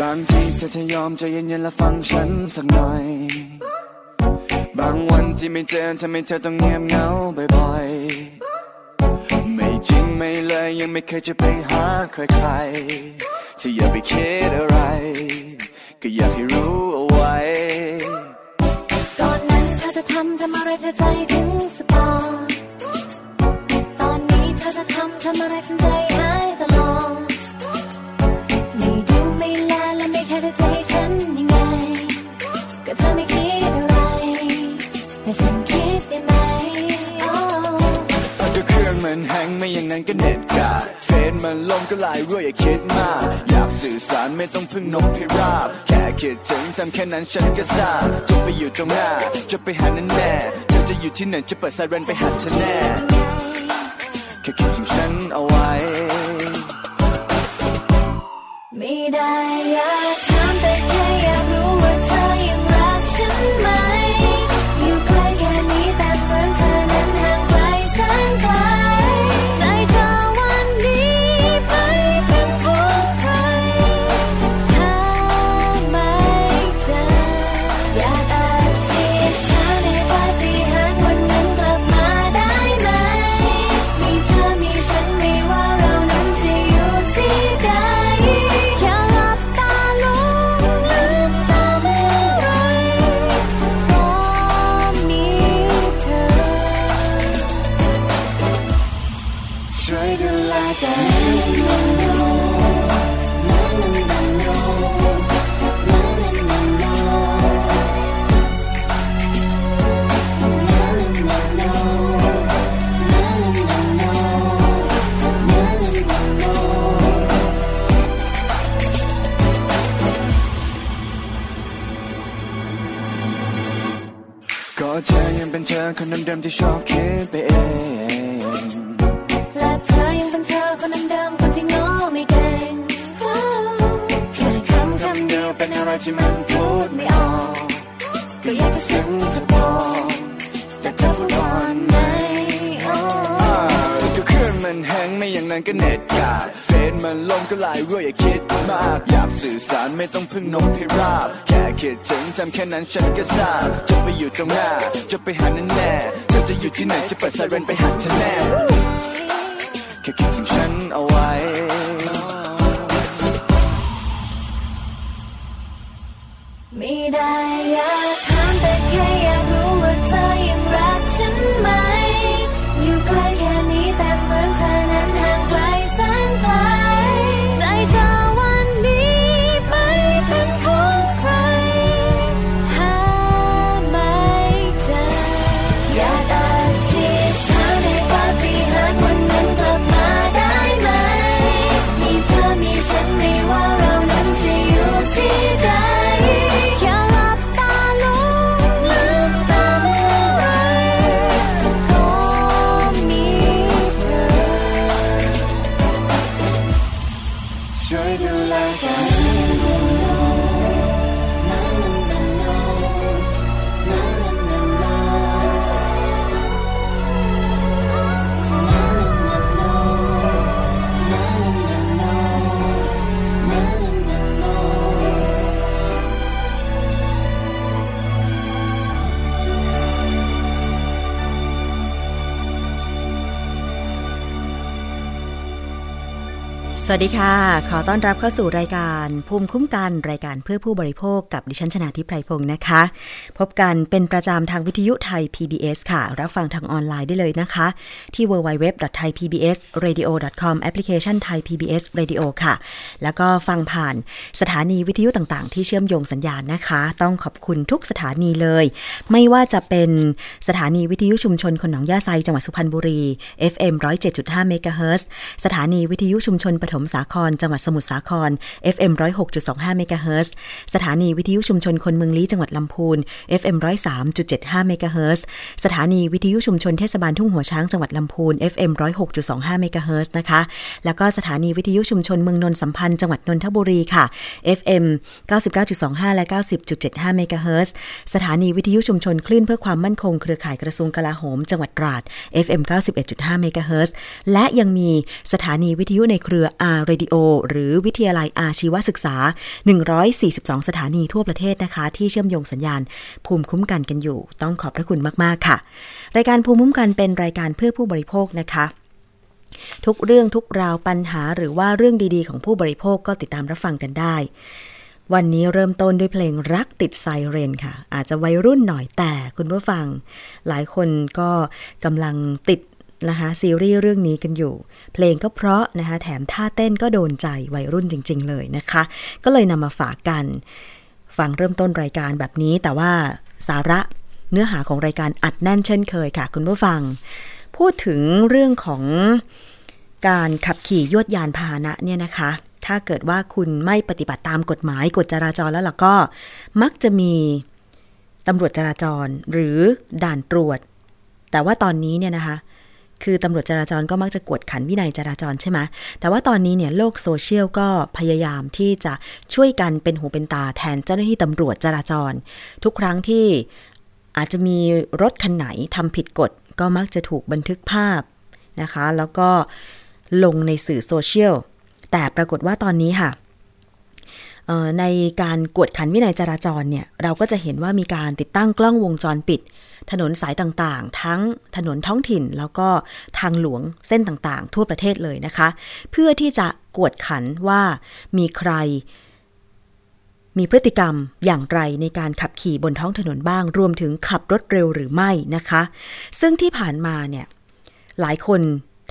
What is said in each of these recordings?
บางทีเธอจะยอมใจเย็นๆและฟังฉันสักหน่อย บางวันที่ไม่เจอทำให้เธอต้องเงียบเหงาบ่อยๆ ไม่จริงไม่เลยยังไม่เคยจะไปหาใครๆที่อย่าไปคิดอะไร ก็อยากให้รู้ ก็เน็ตกาดเฟซมันลงก็ไลน์รั่วอย่าคิดมาก อยากสื่อสารไม่ต้องพึ่งนกพิราบ แค่คิดถึงทำแค่นั้นฉันก็ทราบจะไปอยู่ตรงหน้า จะไปหานั่นแน่เธอจะอยู่ที่ไหนจะเปิดไซเรนไปหาเธอแน่แค่คิดถึงฉันเอาไว้ ไม่ได้อยาก อคนเดิมๆที่ชอบคิดไปเอง และเธอยังเป็นเธอคนเดิมๆคนที่ง้อไม่เก่งแค่คำคำเดียวเป็นอะไรที่มันพูดไม่ออกก็อยากจะซึ้งจะบอกแต่เธอพูดก่อนไหมโอ้อ่าก็เครื่องมันแฮงไม่อย่างนั้นก็เน็ตกาดเฟซ มันลงก็ไหลน์รั่วอย่าคิดมาก อยากสื่อสารไม่ต้องพึ่งนกพิราบ แค่คิดถึงทำแค่นั้นฉันก็ทราบจะไปอยู่ตรงหน้า จะไปหานั่นแน่เธอจะอยู่ที่ไหนจะเปิดไซเรนไปหาเธอแน่แค่คิดถึงฉันเอาไว้ไม่ได้ วัสดีค่ะ ขอต้อนรับเข้าสู่รายการภูมิคุ้มกันรายการเพื่อผู้บริโภคกับดิฉันชนาทิพไพรพงศ์นะคะ พบกันเป็นประจำทางวิทยุไทย PBS ค่ะ รับฟังทางออนไลน์ได้เลยนะคะ ที่ www.thaipbsradio.com แอปพลิเคชัน Thai PBS Radio ค่ะ แล้วก็ฟังผ่านสถานีวิทยุต่างๆ ที่เชื่อมโยงสัญญาณนะคะ ต้องขอบคุณทุกสถานีเลย ไม่ว่าจะเป็นสถานีวิทยุชุมชนคนหนองยาไซจังหวัดสุพรรณบุรี FM 107.5เมกะเฮิรตซ์สถานีวิทยุชุมชนปฐมสาคร จังหวัดสมุทรสาคร FM 106.25เมกะเฮิรตซ์สถานีวิทยุชุมชนคนเมืองลี้จังหวัดลำพูน FM 103.75เมกะเฮิรตซ์สถานีวิทยุชุมชนเทศบาลทุ่งหัวช้างจังหวัดลำพูน FM 106.25เมกะเฮิรตซ์นะคะ แล้วก็สถานีวิทยุชุมชนเมืองนนสัมพันธ์จังหวัดนนทบุรีค่ะ FM 99.25 และ 90.75เมกะเฮิรตซ์สถานีวิทยุชุมชนคลื่นเพื่อความมั่นคงเครือข่ายกระทรวงกลาโหม จังหวัดตราด FM 91.5เมกะเฮิรตซ์และยังมีสถานีวิทยุในเครือ R Radio หรือวิทยาลัยอาชีวศึกษา 142 สถานีทั่วประเทศนะคะ ที่เชื่อมโยงสัญญาณ ภูมิคุ้มกันกันอยู่ ต้องขอบพระคุณมาก ๆ ค่ะ รายการภูมิคุ้มกันเป็นรายการเพื่อผู้บริโภคนะคะทุกเรื่องทุกราวปัญหาหรือว่าเรื่องดีๆ ของผู้บริโภคก็ติดตามรับฟังกันได้ วันนี้เริ่มต้นด้วยเพลงรักติดไซเรนค่ะ อาจจะวัยรุ่นหน่อยแต่คุณผู้ฟัง หลายคนก็กำลังติด นะคะซีรีส์เรื่องนี้กันอยู่ เพลงก็เพราะนะคะแถมท่าเต้นก็โดนใจวัยรุ่นจริง ๆ เลยนะคะ ก็เลยนำมาฝากกัน ฟังเริ่มต้นรายการแบบนี้ แต่ว่าสาระเนื้อหาของรายการอัดแน่นเช่นเคยค่ะ คุณผู้ฟัง พูดถึงเรื่องของการขับขี่ยวดยานพาหนะเนี่ยนะคะ ถ้าเกิดว่าคุณไม่ปฏิบัติตามกฎหมายกฎจราจรแล้วล่ะก็ มักจะมีตำรวจจราจรหรือด่านตรวจ แต่ว่าตอนนี้เนี่ยนะคะ คือตำรวจจราจรก็มักจะกวดขันวินัยจราจรใช่ไหมแต่ว่าตอนนี้เนี่ยโลกโซเชียลก็พยายามที่จะช่วยกันเป็นหูเป็นตาแทนเจ้าหน้าที่ตำรวจจราจร ทุกครั้งที่อาจจะมีรถคันไหนทำผิดกฎก็มักจะถูกบันทึกภาพนะคะ แล้วก็ลงในสื่อโซเชียลแต่ปรากฏว่าตอนนี้ค่ะ ในการกวดขันวินัยจราจรเนี่ยเราก็จะเห็นว่ามีการติดตั้งกล้องวงจรปิด ถนนสายต่างๆ ทั้งถนนท้องถิ่น แล้วก็ทางหลวงเส้นต่างๆ ทั่วประเทศเลยนะคะ เพื่อที่จะกวดขันว่ามีใคร มีพฤติกรรมอย่างไรในการขับขี่บนท้องถนนบ้าง รวมถึงขับรถเร็วหรือไม่นะคะ ซึ่งที่ผ่านมาเนี่ยหลายคน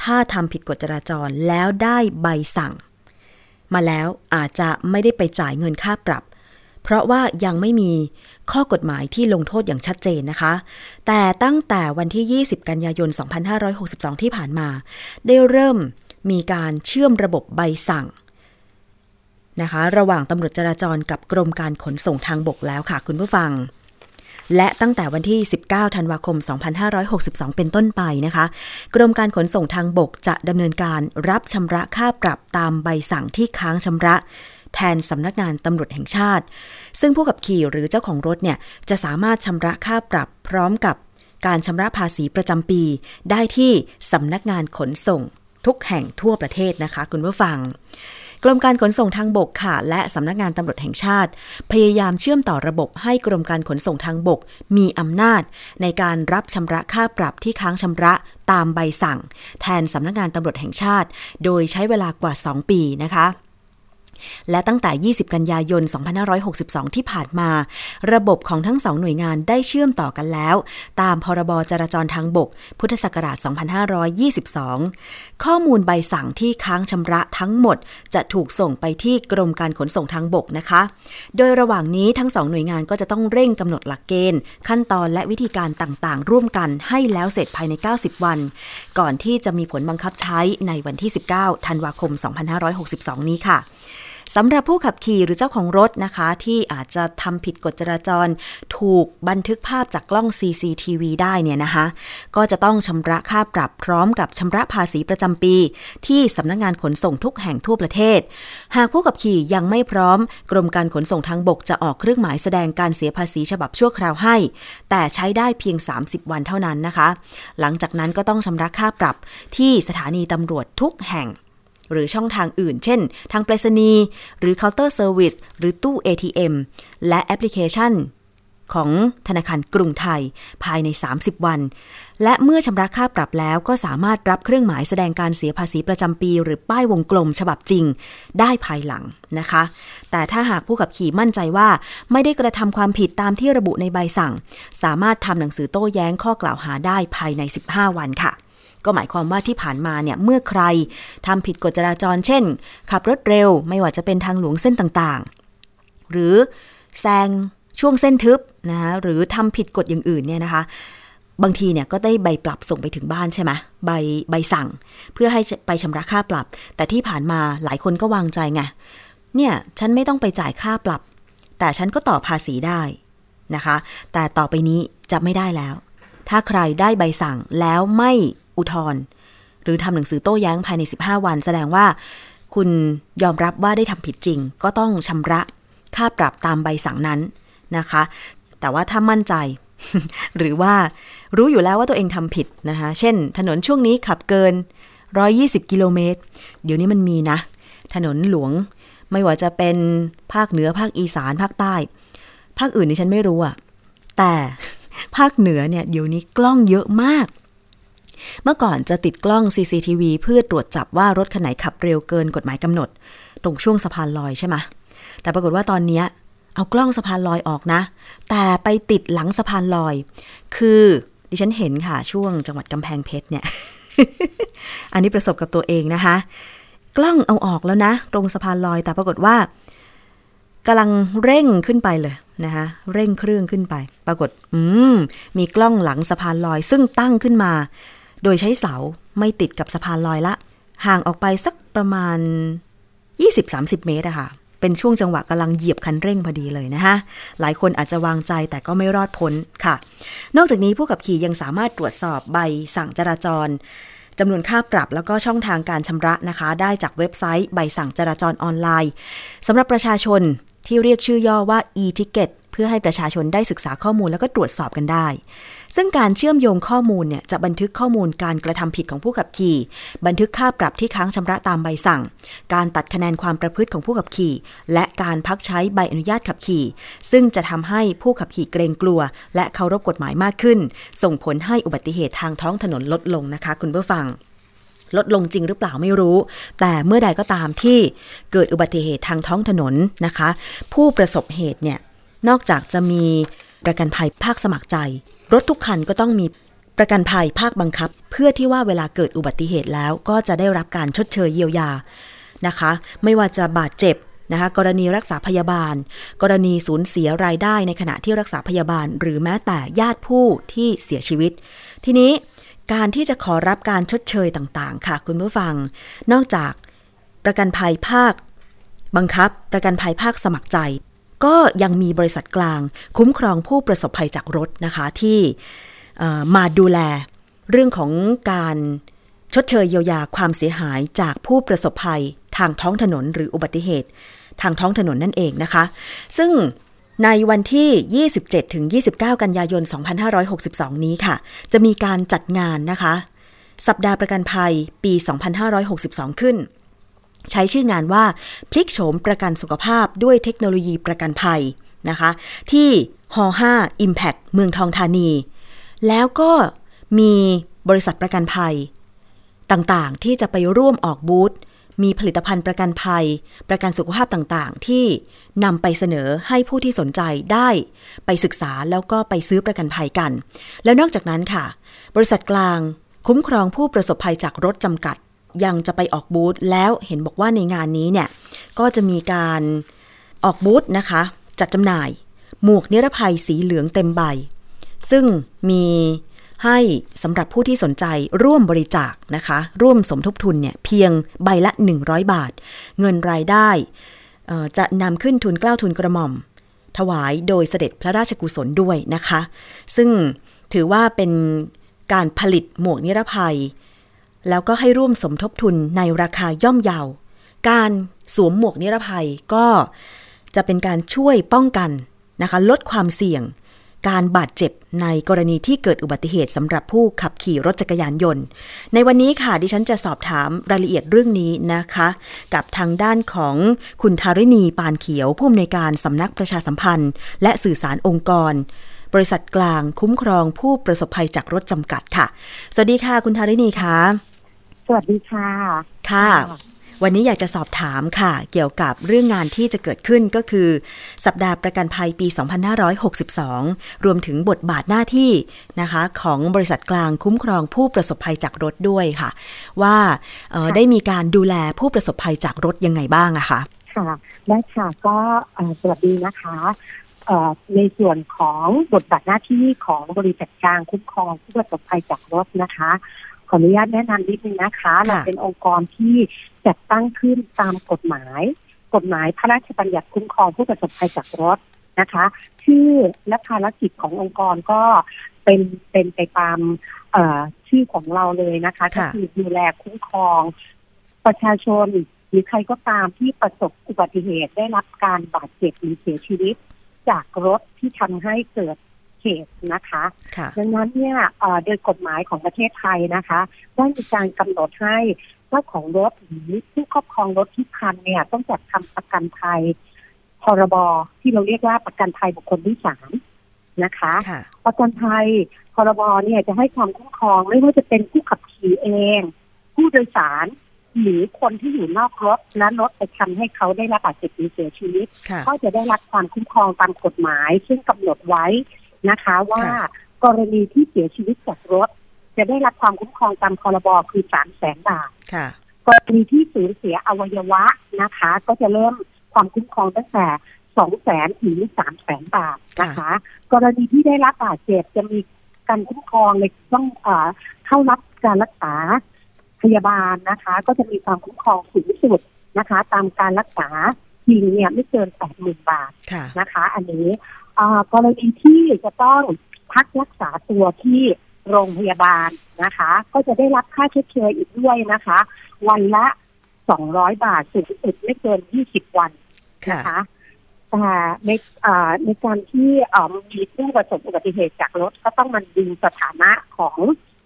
ถ้าทำผิดกฎจราจรแล้วได้ใบสั่ง มาแล้วอาจจะไม่ได้ไปจ่ายเงินค่าปรับ เพราะว่ายังไม่มีข้อกฎหมายที่ลงโทษอย่างชัดเจนนะคะ แต่ตั้งแต่วันที่ 20 กันยายน 2562 ที่ผ่านมา ได้เริ่มมีการเชื่อมระบบใบสั่งนะคะ ระหว่างตำรวจจราจรกับกรมการขนส่งทางบกแล้วค่ะคุณผู้ฟัง และตั้งแต่วันที่ 19 ธันวาคม 2562 เป็นต้นไปนะคะ กรมการขนส่งทางบกจะดำเนินการรับชำระค่าปรับตามใบสั่งที่ค้างชำระแทนสำนักงานตำรวจแห่งชาติ ซึ่งผู้ขับขี่หรือเจ้าของรถเนี่ยจะสามารถชำระค่าปรับพร้อมกับการชำระภาษีประจำปี ได้ที่สำนักงานขนส่งทุกแห่งทั่วประเทศนะคะ คุณผู้ฟัง กรมการขนส่งทางบกค่ะ และสำนักงานตำรวจแห่งชาติ พยายามเชื่อมต่อระบบให้กรมการขนส่งทางบก มีอำนาจ ในการรับชำระค่าปรับที่ค้างชำระตามใบสั่ง แทนสำนักงานตำรวจแห่งชาติ โดยใช้เวลากว่า 2 ปีนะคะ และตั้งแต่ 20 กันยายน 2562 ที่ผ่านมา ระบบของทั้งสองหน่วยงานได้เชื่อมต่อกันแล้ว ตามพรบจราจรทางบก พุทธศักราช 2522 ข้อมูลใบสั่งที่ค้างชำระทั้งหมด จะถูกส่งไปที่กรมการขนส่งทางบกนะคะ โดยระหว่างนี้ทั้งสองหน่วยงานก็จะต้องเร่งกำหนดหลักเกณฑ์ ขั้นตอนและวิธีการต่างๆ ร่วมกันให้แล้วเสร็จภายใน 90 วัน ก่อนที่จะมีผลบังคับใช้ในวันที่ 19 ธันวาคม 2562 นี้ค่ะ สำหรับผู้ขับขี่หรือเจ้าของรถนะคะ ที่อาจจะทำผิดกฎจราจร ถูกบันทึกภาพจากกล้อง CCTV ได้เนี่ยนะคะ ก็จะต้องชำระค่าปรับพร้อมกับชำระภาษีประจำปี ที่สำนักงงานขนส่งทุกแห่งทั่วประเทศ หากผู้ขับขี่ยังไม่พร้อม กรมการขนส่งทางบกจะออกเครื่องหมายแสดงการเสียภาษีฉบับชั่วคราวให้ แต่ใช้ได้เพียง 30 วันเท่านั้นนะคะ หลังจากนั้นก็ต้องชำระค่าปรับที่สถานีตำรวจทุกแห่ง หรือช่องทางอื่น เช่น ทางไปรษณีย์หรือเคาน์เตอร์เซอร์วิสหรือตู้ ATM และแอปพลิเคชันของธนาคารกรุงไทยภายใน 30 วัน และเมื่อชำระค่าปรับแล้วก็สามารถรับเครื่องหมายแสดงการเสียภาษีประจำปี หรือป้ายวงกลมฉบับจริง ได้ภายหลังนะคะ แต่ถ้าหากผู้ขับขี่มั่นใจว่า ไม่ได้กระทำความผิดตามที่ระบุในใบสั่ง สามารถทำหนังสือโต้แย้งข้อกล่าวหาได้ภายใน 15 วันค่ะ ก็หมายความว่าที่ผ่านมาเนี่ยเมื่อใครทำผิดกฎจราจร เช่น ขับรถเร็วไม่ว่าจะเป็นทางหลวงเส้นต่างๆ หรือแซงช่วงเส้นทึบนะคะหรือทำผิดกฎอย่างอื่นเนี่ยนะคะบางทีเนี่ยก็ได้ใบปรับส่งไปถึงบ้านใช่ไหมใบใบสั่ง เพื่อให้ไปชำระค่าปรับ แต่ที่ผ่านมาหลายคนก็วางใจไงเนี่ยฉันไม่ต้องไปจ่ายค่าปรับ แต่ฉันก็ต่อภาษีได้นะคะ แต่ต่อไปนี้จะไม่ได้แล้ว ถ้าใครได้ใบสั่งแล้วไม่ อุทธรณ์หรือทำหนังสือโต้แย้งภายใน 15 วัน แสดงว่า คุณยอมรับว่าได้ทำผิดจริง ก็ต้องชำระค่าปรับตามใบสั่งนั้นนะคะ แต่ว่าถ้ามั่นใจ หรือว่ารู้อยู่แล้วว่าตัวเองทำผิดนะคะ เช่น ถนนช่วงนี้ขับเกิน 120 กิโลเมตร เดี๋ยวนี้มันมีนะ ถนนหลวง ไม่ว่าจะเป็นภาคเหนือภาคอีสานภาคใต้ ภาคอื่นนี่ฉันไม่รู้อะแต่ภาคเหนือเนี่ยเดี๋ยวนี้กล้องเยอะมาก เมื่อก่อนจะติดกล้อง CCTV เพื่อตรวจจับว่ารถคันไหนขับเร็วเกินกฎหมายกำหนด ตรงช่วงสะพานลอยใช่ไหมแต่ปรากฏว่าตอนนี้เอากล้องสะพานลอยออกนะ แต่ไปติดหลังสะพานลอย คือดิฉันเห็นค่ะช่วงจังหวัดกำแพงเพชรเนี่ย อันนี้ประสบกับตัวเองนะคะ กล้องเอาออกแล้วนะ ตรงสะพานลอยแต่ปรากฏว่ากำลังเร่งขึ้นไปเลยนะคะเร่งเครื่องขึ้นไป ปรากฏ อืม มีกล้องหลังสะพานลอย ซึ่งตั้งขึ้นมา โดยใช้เสาไม่ติดกับสะพานลอยละ ห่างออกไปสักประมาณ 20-30 เมตรอะค่ะ เป็นช่วงจังหวะกำลังเหยียบคันเร่งพอดีเลยนะคะหลายคนอาจจะวางใจแต่ก็ไม่รอดพ้นค่ะ นอกจากนี้ผู้ขับขี่ยังสามารถตรวจสอบใบสั่งจราจรจำนวนค่าปรับแล้วก็ช่องทางการชำระนะคะ ได้จากเว็บไซต์ใบสั่งจราจรออนไลน์สำหรับประชาชนที่เรียกชื่อย่อว่า e-ticket พื่อให้ประชาชนได้ศึกษาข้อมูลแล้วก็ตรวจสอบกันได้ ซึ่งการเชื่อมโยงข้อมูลเนี่ยจะบันทึกข้อมูลการกระทำผิดของผู้ขับขี่ บันทึกค่าปรับที่ค้างชำระตามใบสั่ง การตัดคะแนนความประพฤติของผู้ขับขี่ และการพักใช้ใบอนุญาตขับขี่ ซึ่งจะทำให้ผู้ขับขี่เกรงกลัว และเคารพกฎหมายมากขึ้น ส่งผลให้อุบัติเหตุทางท้องถนนลดลงนะคะ คุณผู้ฟังลดลงจริงหรือเปล่าไม่รู้ แต่เมื่อใดก็ตามที่เกิดอุบัติเหตุทางท้องถนนนะคะ ผู้ประสบเหตุเนี่ย นอกจากจะมีประกันภัยภาคสมัครใจ รถทุกคันก็ต้องมีประกันภัยภาคบังคับ เพื่อที่ว่าเวลาเกิดอุบัติเหตุแล้วก็จะได้รับการชดเชยเยียวยานะคะ ไม่ว่าจะบาดเจ็บนะคะกรณีรักษาพยาบาล กรณีสูญเสียรายได้ในขณะที่รักษาพยาบาล หรือแม้แต่ญาติผู้ที่เสียชีวิต ทีนี้การที่จะขอรับการชดเชยต่างๆ ค่ะ คุณผู้ฟัง นอกจากประกันภัยภาค บังคับ ประกันภัยภาคสมัครใจ ก็ยังมีบริษัทกลาง คุ้มครองผู้ประสบภัยจากรถนะคะที่มาดูแลเรื่องของการชดเชยเยียวยาความเสียหายจากผู้ประสบภัยทางท้องถนนหรืออุบัติเหตุ ทางท้องถนนนั่นเองนะคะ ซึ่งในวันที่ 27 ถึง 29 กันยายน 2562 นี้ค่ะ จะมีการจัดงานนะคะ สัปดาห์ประกันภัยปี 2562 ขึ้น ใช้ชื่องานว่าพลิกโฉมประกันสุขภาพด้วยเทคโนโลยีประกันภัยนะคะ ที่ฮ5 Impact เมืองทองธานี แล้วก็มีบริษัทประกันภัย ต่างๆ ที่จะไปร่วมออกบูธมีผลิตภัณฑ์ประกันภัย ประกันสุขภาพต่างๆ ที่นำไปเสนอให้ผู้ที่สนใจได้ไปศึกษาแล้วก็ไปซื้อประกันภัยกัน แล้วนอกจากนั้นค่ะ บริษัทกลางคุ้มครองผู้ประสบภัยจากรถจำกัด ยังจะไปออกบูธแล้วเห็นบอกว่าในงานนี้เนี่ย ก็จะมีการออกบูธนะคะ จัดจำหน่าย หมวกนิรภัยสีเหลืองเต็มใบ ซึ่งมีให้สำหรับผู้ที่สนใจร่วมบริจาคนะคะ ร่วมสมทบทุนเนี่ยเพียงใบละ 100 บาท เงินรายได้จะนำขึ้นทุนกล้าวทุนกระหม่อม ถวายโดยเสด็จพระราชกุศลด้วยนะคะ ซึ่งถือว่าเป็นการผลิตหมวกนิรภัย แล้วก็ให้ร่วมสมทบทุนในราคาย่อมเยา การสวมหมวกนิรภัยก็จะเป็นการช่วยป้องกันนะคะ ลดความเสี่ยง การบาดเจ็บในกรณีที่เกิดอุบัติเหตุสำหรับผู้ขับขี่รถจักรยานยนต์ ในวันนี้ค่ะ ดิฉันจะสอบถามรายละเอียดเรื่องนี้นะคะ กับทางด้านของคุณธาริณีปานเขียว ผู้อำนวยการสำนักประชาสัมพันธ์ และสื่อสารองค์กร บริษัทกลางคุ้มครองผู้ประสบภัยจากรถจำกัดค่ะ สวัสดีค่ะ คุณธาริณีคะสวัสดีค่ะ ค่ะ วันนี้อยากจะสอบถามค่ะ เกี่ยวกับเรื่องงานที่จะเกิดขึ้นก็คือ สัปดาห์ประกันภัยปี 2562 รวมถึงบทบาทหน้าที่นะคะ ของบริษัทกลางคุ้มครองผู้ประสบภัยจากรถด้วยค่ะ ว่าเอ่อค่ะได้มีการดูแลผู้ประสบภัยจากรถยังไงบ้างอะคะค่ะได้ค่ะก็เอ่อสวัสดีนะคะเอ่อ ในส่วนของบทบาทหน้าที่ของบริษัทกลางคุ้มครองผู้ประสบภัยจากรถนะคะขออนุญาตแนะนำนิดนึงนะคะเราเป็นองค์กรที่จัดตั้งขึ้นตามกฎหมาย กฎหมายพระราชบัญญัติคุ้มครองผู้ประสบภัยจากรถนะคะ ชื่อและภารกิจขององค์กรก็เป็นเป็นไปตามเอ่อชื่อของเราเลยนะคะก็คือดูแลคุ้มครองประชาชนหรือใครก็ตามที่ประสบอุบัติเหตุได้รับการบาดเจ็บหรือเสียชีวิต จากรถที่ทำให้เกิดเหตุนะคะค่ะดังนั้นเนี่ยเอ่อโดยกฎหมายของประเทศไทยนะคะได้มีการกำหนดให้เจ้าของรถหรือผู้ครอบครองรถที่คันเนี่ยต้องจัดทำประกันภัยพรบที่เราเรียกว่าประกันภัยบุคคลที่สามนะคะค่ะประกันภัยพรบเนี่ยจะให้ความคุ้มครองไม่ว่าจะเป็นผู้ขับขี่เอง ผู้โดยสาร หรือคนที่อยู่นอกรถและรถไปทำให้เขาได้รับบาดเจ็บหรือเสียชีวิต ค่ะ ก็จะได้รับความคุ้มครองตามกฎหมาย ซึ่งกำหนดไว้นะคะ ว่าค่ะกรณีที่เสียชีวิตจากรถ จะได้รับความคุ้มครองตามพรบคือสามแสนบาทค่ะ กรณีที่สูญเสียอวัยวะนะคะ ก็จะเริ่มความคุ้มครองตั้งแต่สองแสนถึงสามแสนบาทนะคะ กรณีที่ได้รับบาดเจ็บจะมีการคุ้มครองในต้องเอ่อเข้ารับการรักษา พยาบาลนะคะ ก็จะมีความคุ้มครองสูงสุดนะคะ ตามการรักษาจริงเนี่ยไม่เกินแปดหมื่นบาทค่ะนะคะ อันนี้อ่ากรณีที่จะต้องพักรักษาตัวที่โรงพยาบาลนะคะ ก็จะได้รับค่าชดเชยอีกด้วยนะคะ วันละสองร้อยบาทสูงสุดไม่เกินยี่สิบวันค่ะนะคะแต่ในอ่าในการที่เอ่อมีผู้ประสบอุบัติเหตุจากรถก็ต้องมันดูสถานะของ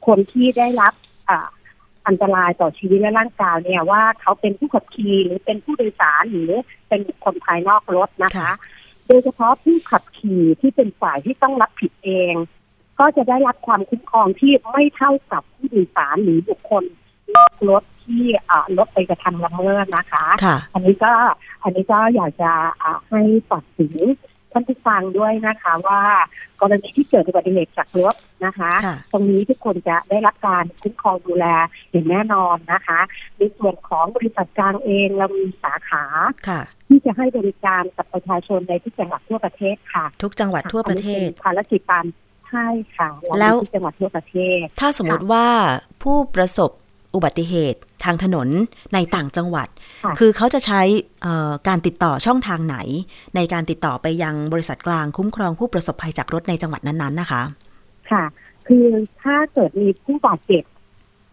คนที่ได้รับ อ่าอันตรายต่อชีวิตและร่างกายเนี่ยว่าเขาเป็นผู้ขับขี่หรือเป็นผู้โดยสารหรือเป็นบุคคลภายนอกรถนะคะค่ะโดยเฉพาะผู้ขับขี่ที่เป็นฝ่ายที่ต้องรับผิดเอง ก็จะได้รับความคุ้มครองที่ไม่เท่ากับผู้โดยสารหรือบุคคลนอกรถที่อ่ารถไปกระทำละเมิดนะคะค่ะอันนี้ก็อันนี้ก็อยากจะอ่าให้ฝากถึง ท่านผู้ฟังด้วยนะคะ ว่ากรณีที่เกิดอุบัติเหตุจากรถนะคะค่ะตรงนี้ทุกคนจะได้รับการคุ้มครองดูแลอย่างแน่นอนนะคะในส่วนของบริษัทกลางเองเรามีสาขาค่ะที่จะให้บริการกับประชาชนในทุกจังหวัดทั่วประเทศค่ะ ทุกจังหวัดทั่วประเทศอันนี้ป็นภารกิจตามใช่ค่ะเราแล้วมีทุกจังหวัดทั่วประเทศ ถ้าสมมติว่าผู้ประสบ อุบัติเหตุทางถนนในต่างจังหวัดค่ะคือเขาจะใช้เอ่อการติดต่อช่องทางไหน ในการติดต่อไปยังบริษัทกลางคุ้มครองผู้ประสบภัยจากรถในจังหวัดนั้นๆนะคะ ค่ะ คือถ้าเกิดมีผู้บาดเจ็บ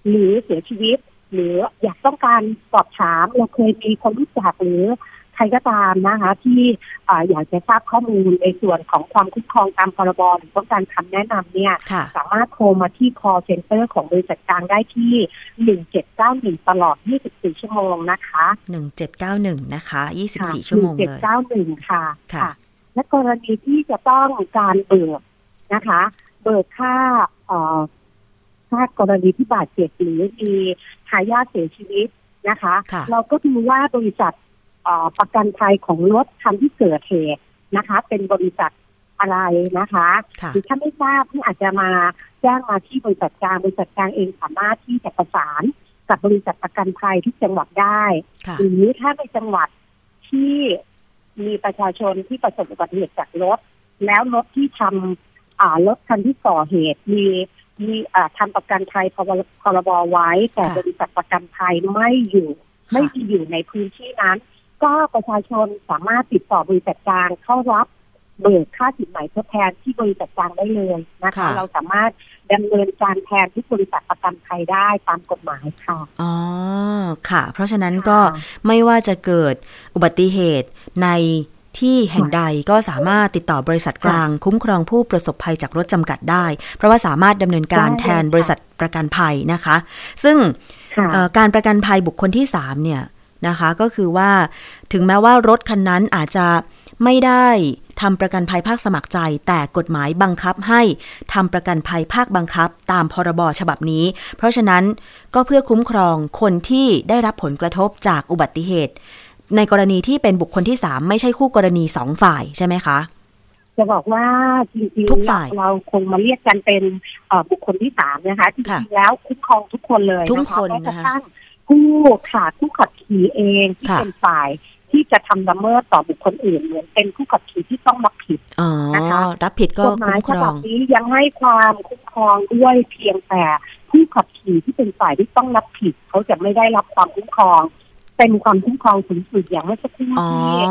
หรือเสียชีวิต หรืออยากต้องการสอบถามเราเคยมีคนรู้จักหรือใค รก็ตามนะคะ ที่อ่าอยากจะทราบข้อมูลในส่วนของความคุ้มครองตามพรบหรือต้องการคำแนะนำเนี่ยค่ะสามารถโทรมาที่ call center ของบริษัทกลางได้ที่ 1791 ตลอด 24 ชั่วโมงนะคะ 1791 นะคะ 24 ชั่วโมงเลย1791 ค่ะ ค่ะ และกรณีที่จะต้องการเบิกนะคะ เบิกค่าเอ่อค่ากรณีที่บาดเจ็บหรือมีทายาทเสียชีวิตนะคะค่ะเราก็ดูว่าบริษัทเอ่อ ประกันภัยของรถคันที่เกิดเหตุนะคะ เป็นบริษัทอะไรนะคะค่ะหรือถ้าไม่ทราบที่อาจจะมาแจ้งมาที่บริษัทกลางบริษัทกลางเองสามารถที่จะประสานกับบริษัทประกันภัยที่จังหวัดได้ค่ะหรือถ้าในจังหวัดที่มีประชาชนที่ประสบอุบัติเหตุจากรถ แล้วรถที่ทำอ่ารถคันที่ก่อเหตุมีมีอ่าทำประกันภัยพรพรบไว้ แต่ค่ะบริษัทประกันภัยไม่อยู่ ไม่ได้อยู่ในพื้นที่นั้น ก็ประชาชนสามารถติดต่อบริษัทกลางเข้ารับเบิกค่าสินใหม่ทดแทนที่บริษัทกลางได้เลยนะคะค่ะเราสามารถดำเนินการแทนที่บริษัทประกันภัยได้ตามกฎหมายค่ะอ๋อค่ะ เพราะฉะนั้นก็ค่ะไม่ว่าจะเกิดอุบัติเหตุในที่แห่งใดก็สามารถติดต่อบริษัทกลาง คุ้มครองผู้ประสบภัยจากรถจำกัดได้ เพราะว่าสามารถดำเนินการได้เลยแทนบริษัทประกันภัยนะคะ ซึ่งค่ะเอ่อการประกันภัยบุคคลที่ 3 เนี่ย นะคะ ก็คือว่าถึงแม้ว่ารถคันนั้นอาจจะไม่ได้ทำประกันภัยภาคสมัครใจ แต่กฎหมายบังคับให้ทำประกันภัยภาคบังคับ ตามพรบฉบับนี้ เพราะฉะนั้นก็เพื่อคุ้มครองคนที่ได้รับผลกระทบจากอุบัติเหตุ ในกรณีที่เป็นบุคคลที่ 3 ไม่ใช่คู่กรณีสองฝ่ายใช่ไหมคะจะบอกว่าจริงทุกๆฝ่ายเราคงมาเรียกกันเป็นเอ่อบุคคลที่สามนะคะจค่ะริงๆแล้วคุ้มครองทุกคนเลยทุกนะคนแม้กระนะคะทั่ง ผู้ขาดผู้ขับขี่เองที่ค่ะเป็นฝ่ายที่จะทำละเมิดต่อบุคคลอื่นเหมือนเป็นผู้ขับขี่ที่ต้องรับผิดอ๋อนะคะรับผิดก็กฎหมาคุ้ยมครฉบัอบงนี้ยังให้ความคุ้มครองด้วยเพียงแต่ผู้ขับขี่ที่เป็นฝ่ายที่ต้องรับผิด เขาจะไม่ได้รับความคุ้มครอง เป็นความคุ้มครองสูงสุดอย่างเมื่อสักครู่อ๋อที่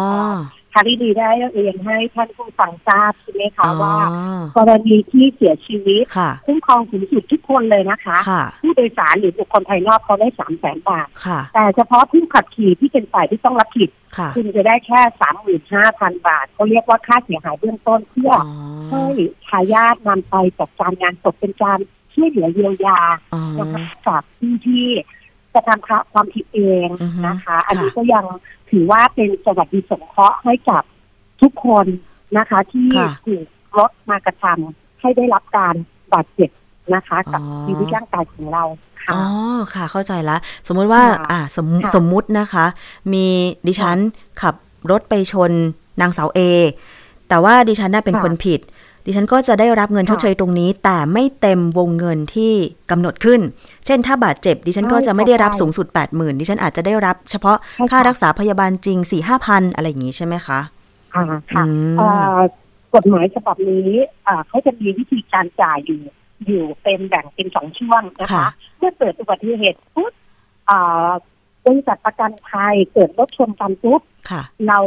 ทาริดีได้เรียนให้ท่านผู้ฟังทราบใช่ไหมคะอ๋อว่ากรณีที่เสียชีวิตค่ะคุ้มครองสูงสุดทุกคนเลยนะคะค่ะผู้โดยสารหรือบุคคลภายนอกเขาได้สามแสนบาทค่ะแต่เฉพาะผู้ขับขี่ที่เป็นฝ่ายที่ต้องรับผิดค่ะคุณจะได้แค่สามหมื่นห้าพันบาทเขาเรียกว่าค่าเสียหายเบื้องต้นเพื่ออ๋ออให้ทายาทนำไปจัดการงานศพเป็นการช่วยเหลือเยียวยาอ๋อนะคะจากผู้ที่ กระทำความผิดเองอือฮึนะคะ อันนี้ค่ะก็ยังถือว่าเป็นสวัสดิสงเคราะห์ให้กับทุกคนนะคะ ที่ค่ะถูกรถมากระทำให้ได้รับการบาดเจ็บนะคะ กับอ๋อชีวิตร่างกายของเราค่ะอ๋อค่ะ เข้าใจละ สมมุติว่าค่ะอ่าสมค่ะสมมุตินะคะ มีดิฉันขับรถไปชนนางสาวเอแต่ว่าดิฉันน่ะเป็นค่ะคนผิด ดิฉันก็จะได้รับเงินชค่ะดเชยตรงนี้ แต่ไม่เต็มวงเงินที่กำหนดขึ้น เช่น ถ้าบาดเจ็บ ดิฉันก็ใช่จะไม่ได้รับใช่สูงสุด 8 0,000ดิฉันอาจจะได้รับเฉพาะใช่ค่ะค่ารักษาพยาบาลจริง4 5พันอะไรอย่างนี้ใช่ไหมคะค่ะค่ะอืมเอ่อกฎหมายฉบับนี้อ่าเขาจะมีวิธีการจ่ายอยู่อยู่เป็นแบ่งเป็นสองช่วงนะคะค่ะเมื่อเกิดอุบัติเหตุปุ๊บอ่าบริษัทประกันภัยเกิดรถชนกันปุ๊บค่ะเรา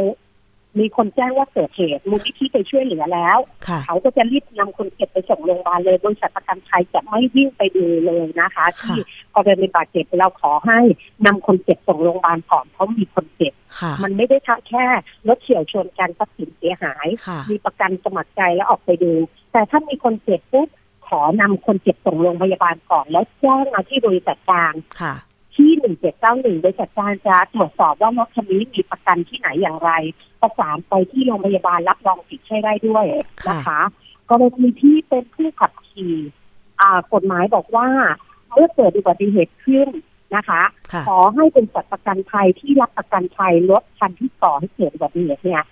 มีคนแจ้งว่าเกิดเหตุมูลนิธิไปช่วยเหลือแล้วค่ะเขาก็จะรีบนำคนเจ็บไปส่งโรงพยาบาลเลยบริษัทประกันภัยจะไม่วิ่งไปดูเลยนะคะ ที่กรณีบาดเจ็บเราขอให้นำคนเจ็บส่งโรงพยาบาลก่อนเพราะมีคนเจ็บค่ะมันไม่ได้แค่รถเฉียวชนกันทรัพย์สินเสียหายค่ะมีประกันสมัครใจแล้วออกไปดู แต่ถ้ามีคนเจ็บปุ๊บขอนำคนเจ็บส่งโรงพยาบาลก่อนแล้วแจ้งมาที่บริษัทกลางค่ะ ที่หนึ่งเจ็ดเก้าหนึ่งบริษัทกลางจะตรวจสอบว่ารถคันนี้มีประกันที่ไหนอย่างไร ประสานไปที่โรงพยาบาลรับรองสิทธิ์ให้ได้ด้วยนะคะกรณีที่เป็นผู้ขับขี่อ่ากฎหมายบอกว่าเมื่อเกิดอุบัติเหตุขึ้นนะคะค่ะขอให้เป็นสัตว์ประกันภัยที่รับประกันภัยรถคันที่ก่อให้เกิดอุบัติเหตุเนี่ย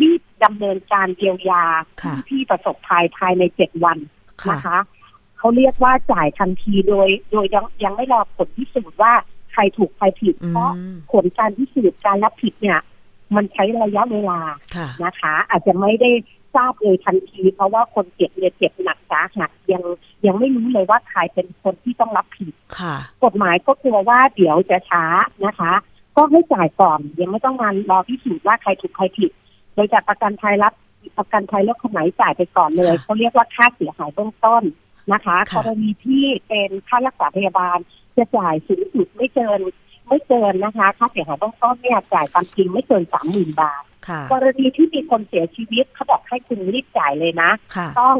รีบดำเนินการเยียวยาค่ะผู้ที่ประสบภัยภายในเจ็ดวันค่ะนะคะ เขาเรียกว่าจ่ายทันทีโดย โดยยังยังไม่รอผลพิสูจน์ว่าใครถูกใครผิดอืเพราะมผลการพิสูจน์การรับผิดเนี่ย มันใช้ระยะเวลาค่ะนะคะ อาจจะไม่ได้ทราบเลยทันที เพราะว่าคนเจ็บเนี่ยเจ็บหนักสาหัสยังยังไม่รู้เลยว่าใครเป็นคนที่ต้องรับผิดค่ะกฎหมายก็กลัวว่าเดี๋ยวจะช้านะคะ ก็ให้จ่ายก่อนยังไม่ต้องมารอพิสูจน์ว่าใครถูกใครผิด โดยจากประกันภัยรับประกันภัยรถคันไหนจ่ายไปก่อนเลยค่ะเขาเรียกว่าค่าเสียหายเบื้องต้น นะคะค่ะกรณีที่เป็นค่ารักษาพยาบาลจะจ่ายสูงสุดไม่เกินไม่เกินนะคะ ค่าเสียหายเบื้องต้นเนี่ยจ่ายตามจริงไม่เกินสามหมื่นบาทค่ะกรณีที่มีคนเสียชีวิตเขาบอกให้คุณรีบจ่ายเลยนะค่ะต้อง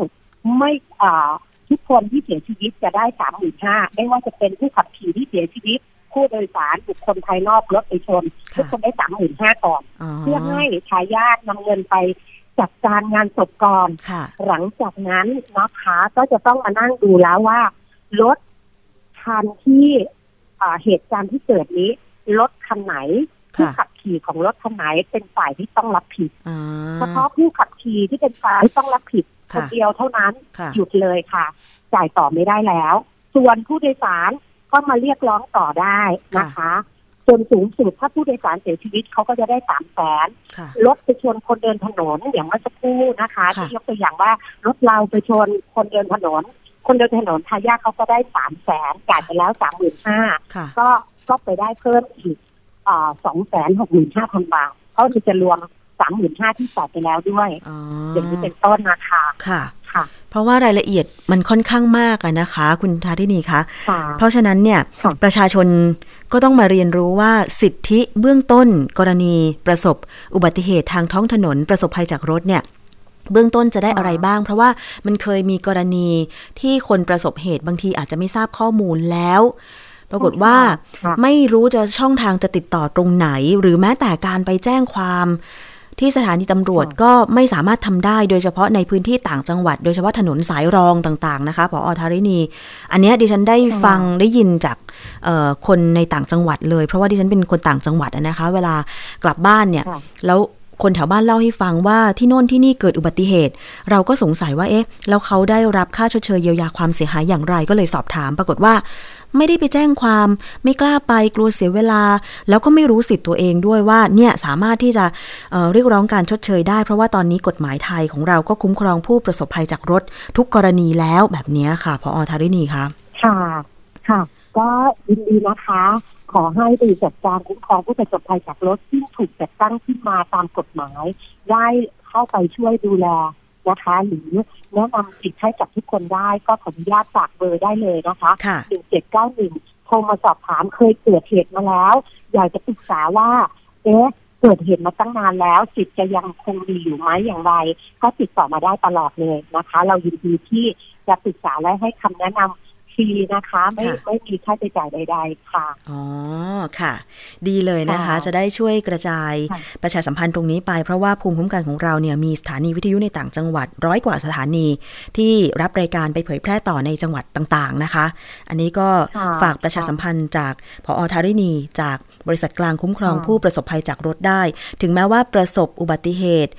ไม่อ่าทุกคนที่เสียชีวิตจะได้สามหมื่นห้าไม่ว่าจะเป็นผู้ขับขี่ที่เสียชีวิต ผู้โดยสารบุคคลภายนอกรถไปชนค่ะทุกคนได้สามหมื่นห้าก่อนอ๋อเพื่อให้ทายาทนำเงินไป จัดการงานศพก่อนค่ะหลังจากนั้นนะคะก็จะต้องมานั่งดูแล้วว่า รถคันที่อ่าเหตุการณ์ที่เกิดนี้ รถคันไหนผู้ค่ะขับขี่ของรถคันไหนเป็นฝ่ายที่ต้องรับผิดอ๋อเฉพาะผู้ขับขี่ที่เป็นฝ่ายที่ต้องรับผิดคค่ะนเดียวเท่านั้นค่ะหยุดเลยค่ะ จ่ายต่อไม่ได้แล้ว ส่วนผู้โดยสารก็มาเรียกร้องต่อได้นะคะ จนสูงสุดถ้าผู้โดยสารเสียชีวิตเขาก็จะได้สามแสนค่ะรถไปชนคนเดินถนนอย่างเมื่อสักครู่นะคะค่ะที่ยกตัวอย่างว่ารถเราไปชนคนเดินถนน คนเดินถนนทายาทเขาก็ได้สามแสนจ่ายไปแล้วสามหมื่นห้าค่ะก็ก็ไปได้เพิ่มอีกสองแสนหกหมื่นห้าพันบาทเขาจะรวมสามหมื่นห้าที่จ่ายไปแล้วด้วยอ๋ออย่างนี้เป็นต้นนะคะค่ะค่ะเพราะว่ารายละเอียดมันค่อนข้างมากอะนะคะ คุณธารินีคะค่ะเพราะฉะนั้นเนี่ยค่ะประชาชน ก็ต้องมาเรียนรู้ว่าสิทธิเบื้องต้นกรณีประสบอุบัติเหตุทางท้องถนนประสบภัยจากรถเนี่ยเบื้องต้นจะได้อะไรบ้าง เพราะว่ามันเคยมีกรณีที่คนประสบเหตุบางทีอาจจะไม่ทราบข้อมูลแล้ว ปรากฏว่าค่ะไม่รู้จะช่องทางจะติดต่อตรงไหน หรือแม้แต่การไปแจ้งความ ที่สถานีตำรวจก็ไม่สามารถทำได้โดยเฉพาะในพื้นที่ต่างจังหวัด โดยเฉพาะถนนสายรองต่างๆนะคะผอธารินี อันเนี้ยดิฉันได้ฟังได้ยินจากเอ่อคนในต่างจังหวัดเลย เพราะว่าดิฉันเป็นคนต่างจังหวัดอะนะคะ เวลากลับบ้านเนี่ยค่ะแล้ว คนแถวบ้านเล่าให้ฟังว่าที่โน่นที่นี่เกิดอุบัติเหตุ เราก็สงสัยว่าเอ๊ะแล้วเขาได้รับค่าชดเชยเยียวยาความเสียหายอย่างไรก็เลยสอบถาม ปรากฏว่า ไม่ได้ไปแจ้งความ ไม่กล้าไปกลัวเสียเวลา แล้วก็ไม่รู้สิทธิ์ตัวเองด้วยว่าเนี่ยสามารถที่จะเเรียกร้องการชดเชยได้ เพราะว่าตอนนี้กฎหมายไทยของเราก็คุ้มครองผู้ประสบภัยจากรถทุกกรณีแล้วแบบนี้ค่ะพอธารินีคะค่ะค่ะก็ยินดีนะคะ ขอให้บริษัทการคุ้มครองผู้ประสบภัยจากรถที่ถูกจัดตั้งขึ้นมาตามกฎหมาย ได้เข้าไปช่วยดูแลนะคะหรือแนะนำสิทธิ์ให้กับทุกคนได้ก็ขออนุญาตฝากเบอร์ได้เลยนะคะค่ะหนึ่งเจ็ดเก้าหนึ่งโทรมาสอบถามเคยเกิดเหตุมาแล้ว อยากจะปรึกษาว่าเอ๊ะเกิดเหตุมาตั้งนานแล้วสิทธิ์จะยังคงมีอยู่ไหมอย่างไร ก็ติดต่อมาได้ตลอดเลยนะคะ เรายินดีที่จะปรึกษาและให้คำแนะนำ ฟรีนะคะ ไม่ค่ะไม่มีค่าใช้จ่ายใด ๆ ค่ะ อ๋อ ค่ะ ดีเลยนะคะค่ะจะได้ช่วยกระจายค่ะประชาสัมพันธ์ตรงนี้ไปเพราะว่าภูมิคุ้มกันของเราเนี่ยมีสถานีวิทยุในต่างจังหวัดร้อยกว่าสถานี ที่รับรายการไปเผยแพร่ต่อในจังหวัดต่างๆนะคะ อันนี้ก็ค่ะฝากประชาสัมพันธ์จากพอธารินีจาก บริษัทกลางคุ้มครองค่ะผู้ประสบภัยจากรถได้ ถึงแม้ว่าประสบอุบัติเหตุ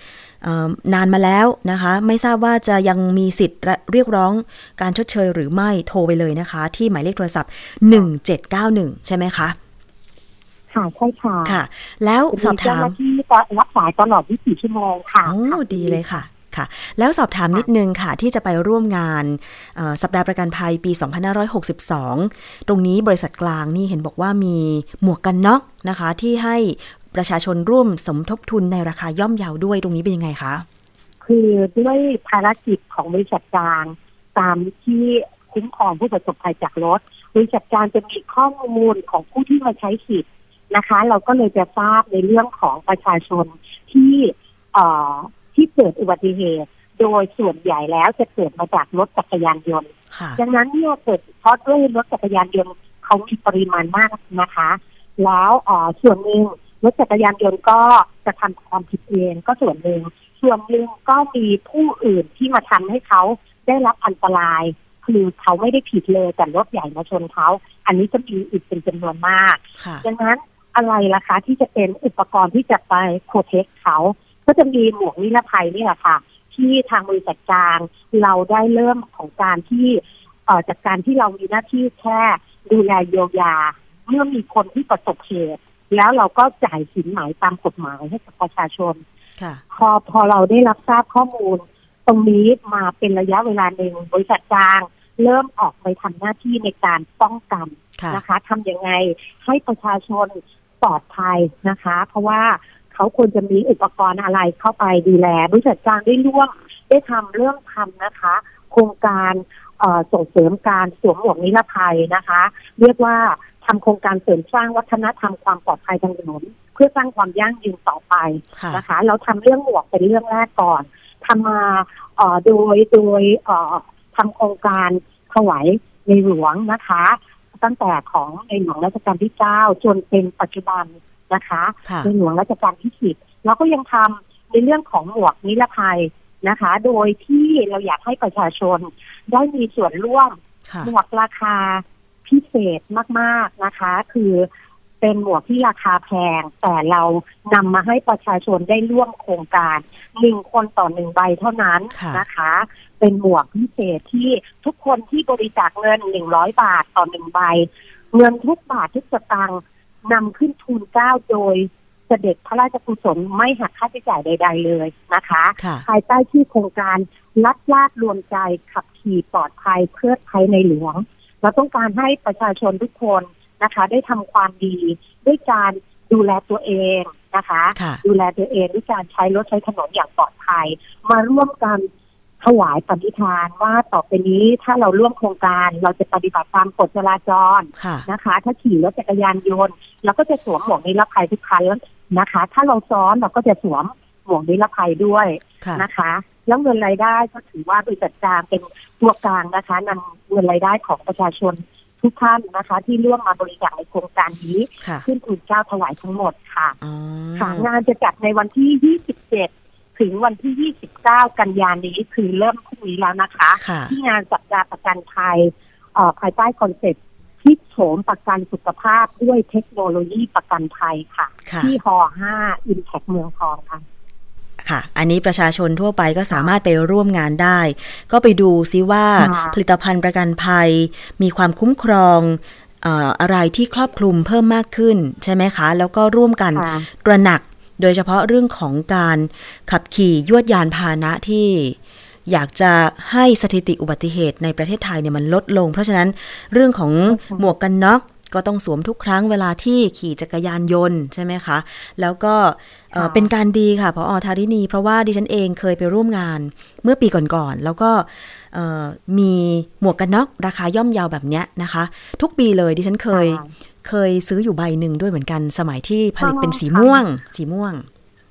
เอ่อนานมาแล้วนะคะ ไม่ทราบว่าจะยังมีสิทธิ์เรียกร้องการชดเชยหรือไม่โทรไปเลยนะคะ ที่หมายเลขโทรศัพท์ 1791 ใช่ไหมคะค่ะใช่ค่ะค่ะ แล้วสอบมีเจ้าถาหมน้าที่รับสายตลอด 24 ชั่วโมงค่ะโอ้ค่ะดีเลยค่ะ ค่ะ แล้วสอบถามนิดนึงค่ะ ที่จะไปร่วมงานเอ่อสัปดาห์ประกันภัยปี 2562 ตรงนี้บริษัทกลางนี่เห็นบอกว่ามีหมวกกันน็อกนะคะ ที่ให้ประชาชนร่วมสมทบทุนในราคาย่อมเยาวด้วยตรงนี้เป็นยังไงคะคือด้วยภารกิจของบริษัทกลาง ตามที่คุ้มครองผู้ประสบภัยจากรถบริษัทกลางจะมีข้อมูลของผู้ที่มาใช้สิทธิ์นะคะ เราก็เลยจะทราบในเรื่องของประชาชนที่เอ่อ ที่เกิดอุบัติเหตุ โดยส่วนใหญ่แล้วจะเกิดมาจากรถจักรยานยนต์ค่ะดังนั้นเนี่ยเกิดเพราะด้วยรถจักรยานยนต์เขามีปริมาณมากนะคะ แล้วเอ่อส่วนหนึ่งรถจักรยานยนต์ก็จะทำความผิดเองก็ส่วนหนึ่งส่วนหนึ่งก็มีผู้อื่นที่มาทำให้เขาได้รับอันตราย คือเขาไม่ได้ผิดเลยแต่รถใหญ่มาชนเขา อันนี้จะมีอีกเป็นจำนวนมากค่ะดังนั้นอะไรล่ะคะที่จะเป็นอุปกรณ์ที่จะไปโปรเทคเขา ก็จะมีหมวกนิรภัยนี่แหละค่ะ ที่ทางบริษัทกลางเราได้เริ่มของการที่เอ่อจากการที่เรามีหน้าที่แค่ดูแลเยียวยา เมื่อมีคนที่ประสบเหตุแล้วเราก็จ่ายสินไหมตามกฎหมายให้กับประชาชนค่ะพอพอเราได้รับทราบข้อมูล ตรงนี้มาเป็นระยะเวลาหนึ่งบริษัทกลาง เริ่มออกไปทำหน้าที่ในการป้องกันค่ะนะคะทำยังไงให้ประชาชนปลอดภัยนะคะ เพราะว่า เขาควรจะมีอุปกรณ์อะไรเข้าไปดูแลบริษัทกลางได้ร่วมได้ทำเริ่มทำนะคะ โครงการเอ่อส่งเสริมการสวมหมวกนิรภัยนะคะ เรียกว่าทำโครงการเสริมสร้างวัฒนธรรมความปลอดภัยทางถนนเพื่อสร้างความยั่งยืนต่อไปค่ะนะคะ เราทำเรื่องหมวกเป็นเรื่องแรกก่อนทำมาเอ่อโดยโดยเอ่อทำโครงการถวายในหลวงนะคะ ตั้งแต่ของในหลวงรัชกาลที่เก้าจนเป็นปัจจุบัน นะคะค่ะในหลวงรัชกาลที่สิบเราก็ยังทำในเรื่องของหมวกนิรภัยนะคะ โดยที่เราอยากให้ประชาชนได้มีส่วนร่วมค่ะหมวกราคาพิเศษมากๆนะคะ คือเป็นหมวกที่ราคาแพง แต่เรานำมาให้ประชาชนได้ร่วมโครงการหนึ่งคนต่อหนึ่งใบเท่านั้นค่ะนะคะ เป็นหมวกพิเศษที่ทุกคนที่บริจาคเงินหนึ่งร้อยบาทต่อหนึ่งใบ เงินทุกบาททุกสตางค์ นำขึ้นทุนเกล้าโดยเสด็จพระราชกุศลไม่หักค่าใช้จ่ายใด ๆ เลยนะคะค่ะภายใต้ชื่อโครงการลัดลาดรวมใจขับขี่ปลอดภัยเพื่อไทยในหลวง เราต้องการให้ประชาชนทุกคนนะคะ ได้ทำความดีด้วยการดูแลตัวเองนะคะค่ะดูแลตัวเองด้วยการใช้รถใช้ถนนอย่างปลอดภัย มาร่วมกัน ถวายปณิธานว่าต่อไปนี้ถ้าเราร่วมโครงการเราจะปฏิบัติตามกฎจราจรค่ะนะคะ ถ้าขี่รถจักรยานยนต์เราก็จะสวมหมวกนิรภัยทุกครั้งนะคะ ถ้าเราซ้อนเราก็จะสวมหมวกนิรภัยด้วยค่ะนะคะ แล้วเงินรายได้ก็ถือว่าบริษัทกลางเป็นตัวกลางนะคะนำเงินรายได้ของประชาชนทุกท่านนะคะ ที่ร่วมมาบริจาคในโครงการนี้ค่ะขึ้นทูลเกล้าถวายทั้งหมดค่ะอ๋อค่ะงานจะจัดในวันที่ 27 ถึงวันที่ 29 กันยายนนี้คือเริ่มพรุ่งนี้แล้วนะคะค่ะที่งานสัปดาห์ประกันภัยเอ่อภายใต้คอนเซ็ปต์พลิกโฉมประกันสุขภาพด้วยเทคโนโลยีประกันภัยค่ะค่ะที่ฮ5 Impact เมืองทองค่ะค่ะ อันนี้ประชาชนทั่วไปก็สามารถไปร่วมงานได้ ก็ไปดูซิว่าค่ะผลิตภัณฑ์ประกันภัย มีความคุ้มครองเอ่ออะไรที่ครอบคลุมเพิ่มมากขึ้น ใช่ไหมคะ แล้วก็ร่วมกันค่ะตระหนัก โดยเฉพาะเรื่องของการขับขี่ยวดยานพาหนะที่อยากจะให้สถิติอุบัติเหตุในประเทศไทยเนี่ยมันลดลง เพราะฉะนั้นเรื่องของหมวกกันน็อกก็ต้องสวมทุกครั้งเวลาที่ขี่จักรยานยนต์ใช่ไหมคะ แล้วก็เอ่อค่ะเป็นการดีค่ะพออธารินี เพราะว่าดิฉันเองเคยไปร่วมงานเมื่อปีก่อนๆ แล้วก็เอ่อมีหมวกกันน็อกราคาย่อมเยาวแบบเนี้ยนะคะ ทุกปีเลยดิฉันเคยค่ะ เคยซื้ออยู่ใบหนึ่งด้วยเหมือนกัน สมัยที่ผลิตเป็นสีค่ะม่วง สีม่วง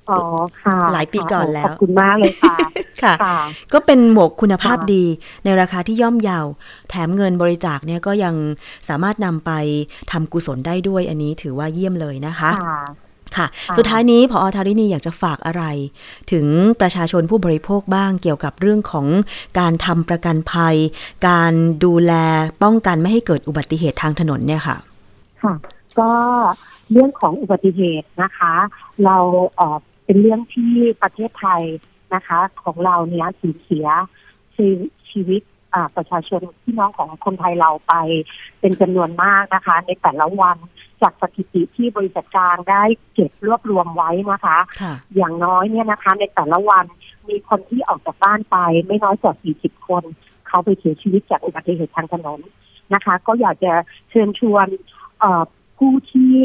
อ๋อค่ะ หลายปีก่อนแล้ว ขอบคุณมากเลยค่ะ ค่ะค่ะก็เป็นหมวกคุณภาพค่ะดีในราคาที่ย่อมเยาว แถมเงินบริจาคเนี่ยก็ยังสามารถนำไปทำกุศลได้ด้วยอันนี้ถือว่าเยี่ยมเลยนะคะค่ะค่ะค่ะ สุดท้ายนี้พออธารินีอยากจะฝากอะไร ถึงประชาชนผู้บริโภคบ้างเกี่ยวกับเรื่องของการทำประกันภัย การดูแลป้องกันไม่ให้เกิดอุบัติเหตุทางถนนเนี่ยค่ะ ค่ะ ก็เรื่องของอุบัติเหตุนะคะ เราเอ่อเป็นเรื่องที่ประเทศไทยนะคะ ของเราเนี่ยสูญเสียชีชีวิตอ่าประชาชนพี่น้องของคนไทยเราไปเป็นจำนวนมากนะคะ ในแต่ละวันจากสถิติที่บริษัทกลางได้เก็บรวบรวมไว้นะคะค่ะอย่างน้อยเนี่ยนะคะ ในแต่ละวันมีคนที่ออกจากบ้านไปไม่น้อยกว่า 40 คน เขาไปเสียชีวิตจากอุบัติเหตุทางถนนนะคะ ก็อยากจะเชิญชวนเอ่อ ผู้ที่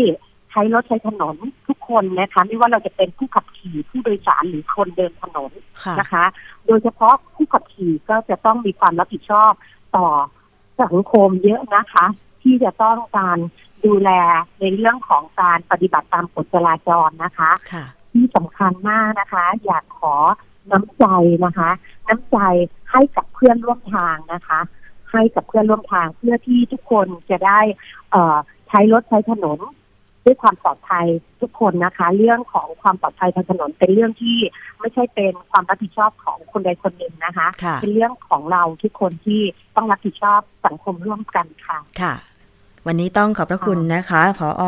ใช้รถใช้ถนนทุกคนนะคะ ไม่ว่าเราจะเป็นผู้ขับขี่ผู้โดยสารหรือคนเดินถนนค่ะนะคะ โดยเฉพาะผู้ขับขี่ก็จะต้องมีความรับผิดชอบต่อสังคมเยอะนะคะ ที่จะต้องการดูแลในเรื่องของการปฏิบัติตามกฎจราจรนะคะค่ะที่สำคัญมากนะคะ อยากขอน้ำใจนะคะ น้ำใจให้กับเพื่อนร่วมทางนะคะ ให้กับเพื่อนร่วมทางเพื่อที่ทุกคนจะได้เอ่อ ใช้รถใช้ถนนด้วยความปลอดภัยทุกคนนะคะ เรื่องของความปลอดภัยทางถนนเป็นเรื่องที่ไม่ใช่เป็นความรับผิดชอบของคนใดคนหนึ่งนะคะค่ะเป็นเรื่องของเราทุกคนที่ต้องรับผิดชอบสังคมร่วมกันค่ะค่ะวันนี้ต้องขอบพระคุณนะคะ ผอ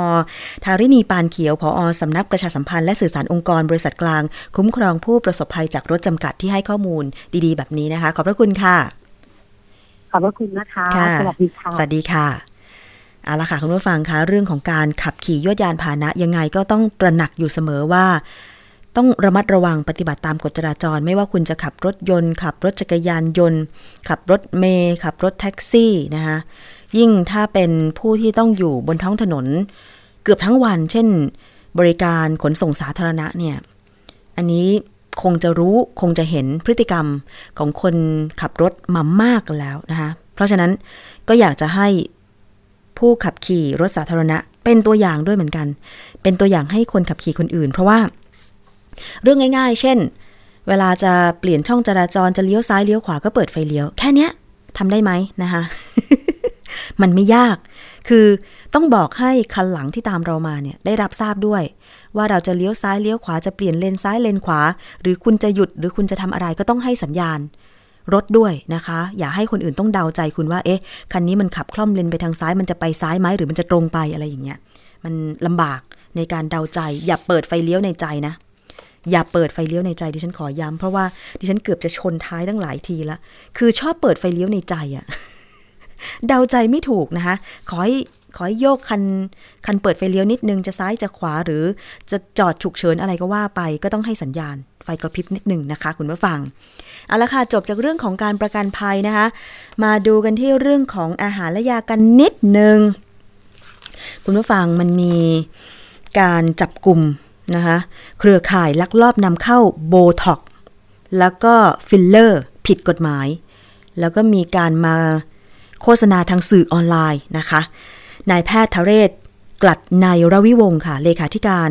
ทารินีปานเขียว ผอ สำนักประชาสัมพันธ์และสื่อสารองค์กรบริษัทกลาง คุ้มครองผู้ประสบภัยจากรถจำกัดที่ให้ข้อมูลดีๆ แบบนี้นะคะ ขอบพระคุณค่ะ ขอบพระคุณนะคะค่ะสวัสดีค่ะ สวัสดีค่ะ เอาละค่ะคุณผู้ฟังคะเรื่องของการขับขี่ยวดยานพาหนะยังไงก็ต้องตระหนักอยู่เสมอว่า ต้องระมัดระวังปฏิบัติตามกฎจราจร ไม่ว่าคุณจะขับรถยนต์ ขับรถจักรยานยนต์ ขับรถเมย์ขับรถแท็กซี่นะคะยิ่งถ้าเป็นผู้ที่ต้องอยู่บนท้องถนน เกือบทั้งวัน เช่น บริการขนส่งสาธารณะเนี่ยอันนี้คงจะรู้คงจะเห็นพฤติกรรมของคนขับรถมามากแล้วนะคะเพราะฉะนั้นก็อยากจะให้ ผู้ขับขี่รถสาธารณะ เป็นตัวอย่างด้วยเหมือนกัน เป็นตัวอย่างให้คนขับขี่คนอื่น เพราะว่า เรื่องง่าย ๆ เช่น เวลาจะเปลี่ยนช่องจราจรจะเลี้ยวซ้ายเลี้ยวขวาก็เปิดไฟเลี้ยว แค่เนี้ยทำได้ไหมนะคะมันไม่ยาก คือต้องบอกให้คันหลังที่ตามเรามาเนี่ยได้รับทราบด้วย ว่าเราจะเลี้ยวซ้ายเลี้ยวขวาจะเปลี่ยนเลนซ้ายเลนขวา หรือคุณจะหยุดหรือคุณจะทำอะไรก็ต้องให้สัญญาณ รถด้วยนะคะ อย่าให้คนอื่นต้องเดาใจคุณว่า เอ๊ะ คันนี้มันขับคล่อมเลนไปทางซ้าย มันจะไปซ้ายไหมหรือมันจะตรงไปอะไรอย่างเงี้ย มันลำบากในการเดาใจ อย่าเปิดไฟเลี้ยวในใจนะ อย่าเปิดไฟเลี้ยวในใจดิฉันขอย้ำเพราะว่าดิฉันเกือบจะชนท้ายตั้งหลายทีละ คือชอบเปิดไฟเลี้ยวในใจอะเดาใจไม่ถูกนะคะ ขอให้ขอให้โยกคันคันเปิดไฟเลี้ยวนิดนึงจะซ้ายจะขวาหรือจะจอดฉุกเฉินอะไรก็ว่าไป ก็ต้องให้สัญญาณ กระพริบนิดหนึ่งนะคะ คุณผู้ฟัง เอาละค่ะจบจากเรื่องของการประกันภัยนะคะ มาดูกันที่เรื่องของอาหารและยากันนิดหนึ่ง คุณผู้ฟังมันมีการจับกลุ่มนะคะเครือข่ายลักลอบนำเข้าโบท็อกซ์แล้วก็ฟิลเลอร์ผิดกฎหมาย แล้วก็มีการมาโฆษณาทางสื่อออนไลน์นะคะ นายแพทย์ธเรศกรัษนัยรวิวงค์ค่ะ เลขาธิการ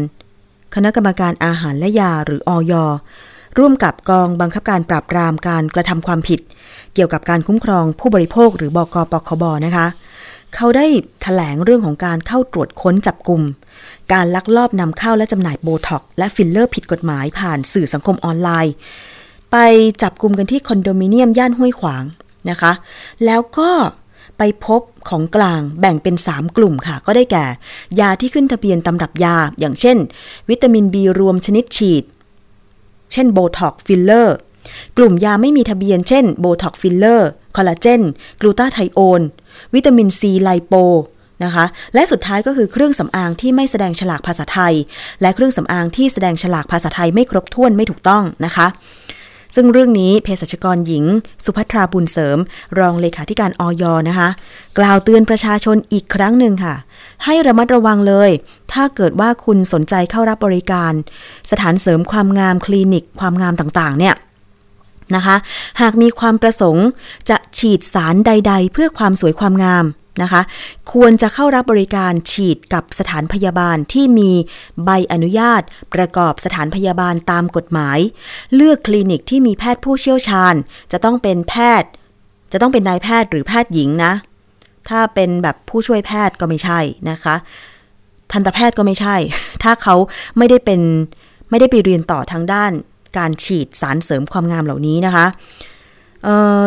คณะกรรมการอาหารและยาหรืออย. ร่วมกับกองบังคับการปราบปรามการกระทำความผิด เกี่ยวกับการคุ้มครองผู้บริโภคหรือบก.ปคบ.นะคะ เขาได้ถแถลงเรื่องของการเข้าตรวจค้นจับกลุ่ม การลักลอบนำเข้าและจำหน่ายโบท็อกซ์และฟิลเลอร์ผิดกฎหมายผ่านสื่อสังคมออนไลน์ ไปจับกลุ่มกันที่คอนโดมิเนียมย่านห้วยขวางนะคะ แล้วก็ ไปพบของกลางแบ่งเป็น 3 กลุ่มค่ะ ก็ได้แก่ ยาที่ขึ้นทะเบียนตำรับยา อย่างเช่น วิตามิน B รวมชนิดฉีด เช่นโบท็อกซ์ฟิลเลอร์ กลุ่มยาไม่มีทะเบียน เช่นโบท็อกซ์ฟิลเลอร์ คอลลาเจน กลูตาไทโอน วิตามินซี lipo นะคะ และสุดท้ายก็คือเครื่องสำอางที่ไม่แสดงฉลากภาษาไทย และเครื่องสำอางที่แสดงฉลากภาษาไทยไม่ครบถ้วนไม่ถูกต้องนะคะ ซึ่งเรื่องนี้เภสัชกรหญิง สุภัทราบุญเสริม รองเลขาธิการออยนะคะ กล่าวเตือนประชาชนอีกครั้งหนึ่งค่ะ ให้ระมัดระวังเลย ถ้าเกิดว่าคุณสนใจเข้ารับบริการ สถานเสริมความงามคลินิกความงามต่างๆ เนี่ยนะคะ หากมีความประสงค์จะฉีดสารใด ๆ เพื่อความสวยความงาม นะคะ ควรจะเข้ารับบริการฉีดกับสถานพยาบาลที่มีใบอนุญาต ประกอบสถานพยาบาลตามกฎหมาย เลือกคลินิกที่มีแพทย์ผู้เชี่ยวชาญ จะต้องเป็นแพทย์ จะต้องเป็นนายแพทย์หรือแพทย์หญิงนะ ถ้าเป็นแบบผู้ช่วยแพทย์ก็ไม่ใช่นะคะ ทันตแพทย์ก็ไม่ใช่ ถ้าเขาไม่ได้เป็นไม่ได้ไปเรียนต่อทางด้านการฉีดสารเสริมความงามเหล่านี้นะคะ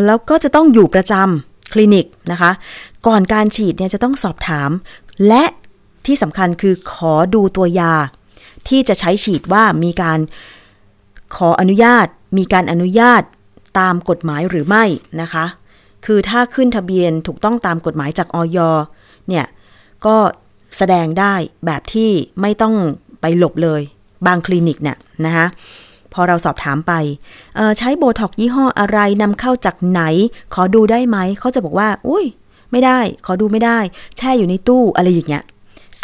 แล้วก็จะต้องอยู่ประจำ คลินิกนะคะ ก่อนการฉีดเนี่ยจะต้องสอบถาม และที่สำคัญคือขอดูตัวยา ที่จะใช้ฉีดว่ามีการขออนุญาต มีการอนุญาตตามกฎหมายหรือไม่นะคะ คือถ้าขึ้นทะเบียนถูกต้องตามกฎหมายจากออยเนี่ยก็แสดงได้แบบที่ไม่ต้องไปหลบเลย บางคลินิกเนี่ยนะคะ พอเราสอบถามไปใช้โบท็อกยี่ห้ออะไรนำเข้าจากไหน ขอดูได้ไหม เขาจะบอกว่า อุ้ย ไม่ได้ ขอดูไม่ได้ แช่อยู่ในตู้อะไรอย่างเงี้ย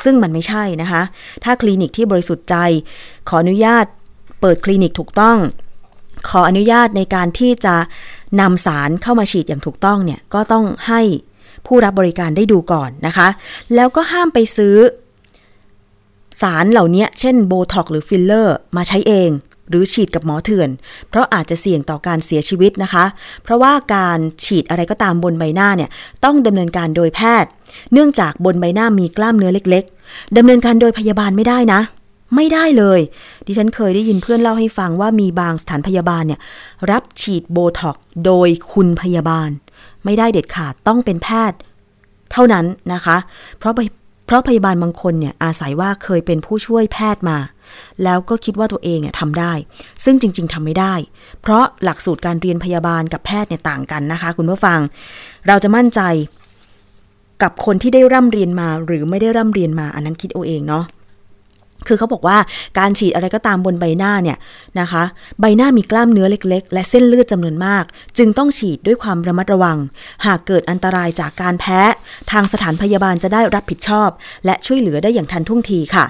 ซึ่งมันไม่ใช่นะคะ ถ้าคลินิกที่บริสุทธิ์ใจ ขออนุญาตเปิดคลินิกถูกต้อง ขออนุญาตในการที่จะนำสารเข้ามาฉีดอย่างถูกต้องเนี่ย ก็ต้องให้ผู้รับบริการได้ดูก่อนนะคะ แล้วก็ห้ามไปซื้อสารเหล่านี้เช่นโบท็อกซ์หรือฟิลเลอร์ มาใช้เอง หรือฉีดกับหมอเถื่อน เพราะอาจจะเสี่ยงต่อการเสียชีวิตนะคะ เพราะว่าการฉีดอะไรก็ตามบนใบหน้าเนี่ยต้องดำเนินการโดยแพทย์ เนื่องจากบนใบหน้ามีกล้ามเนื้อเล็ก ๆดำเนินการโดยพยาบาลไม่ได้นะ ไม่ได้เลย ดิฉันเคยได้ยินเพื่อนเล่าให้ฟังว่ามีบางสถานพยาบาลเนี่ยรับฉีดโบท็อกซ์โดยคุณพยาบาล ไม่ได้เด็ดขาดต้องเป็นแพทย์ เท่านั้นนะคะ เพราะเพราะพยาบาลบางคนเนี่ยอาศัยว่าเคยเป็นผู้ช่วยแพทย์มา แล้วก็คิดว่าตัวเองทำได้ ซึ่งจริง ๆทำไม่ได้ เพราะหลักสูตรการเรียนพยาบาลกับแพทย์เนี่ยต่างกันนะคะ คุณผู้ฟัง เราจะมั่นใจกับคนที่ได้ร่ำเรียนมาหรือไม่ได้ร่ำเรียนมาอันนั้นคิดเอาเองเนาะ คือเขาบอกว่าการฉีดอะไรก็ตามบนใบหน้าเนี่ยนะคะ ใบหน้ามีกล้ามเนื้อเล็ก ๆ และเส้นเลือดจำนวนมาก จึงต้องฉีดด้วยความระมัดระวัง หากเกิดอันตรายจากการแพ้ ทางสถานพยาบาลจะได้รับผิดชอบ และช่วยเหลือได้อย่างทันท่วงทีค่ะ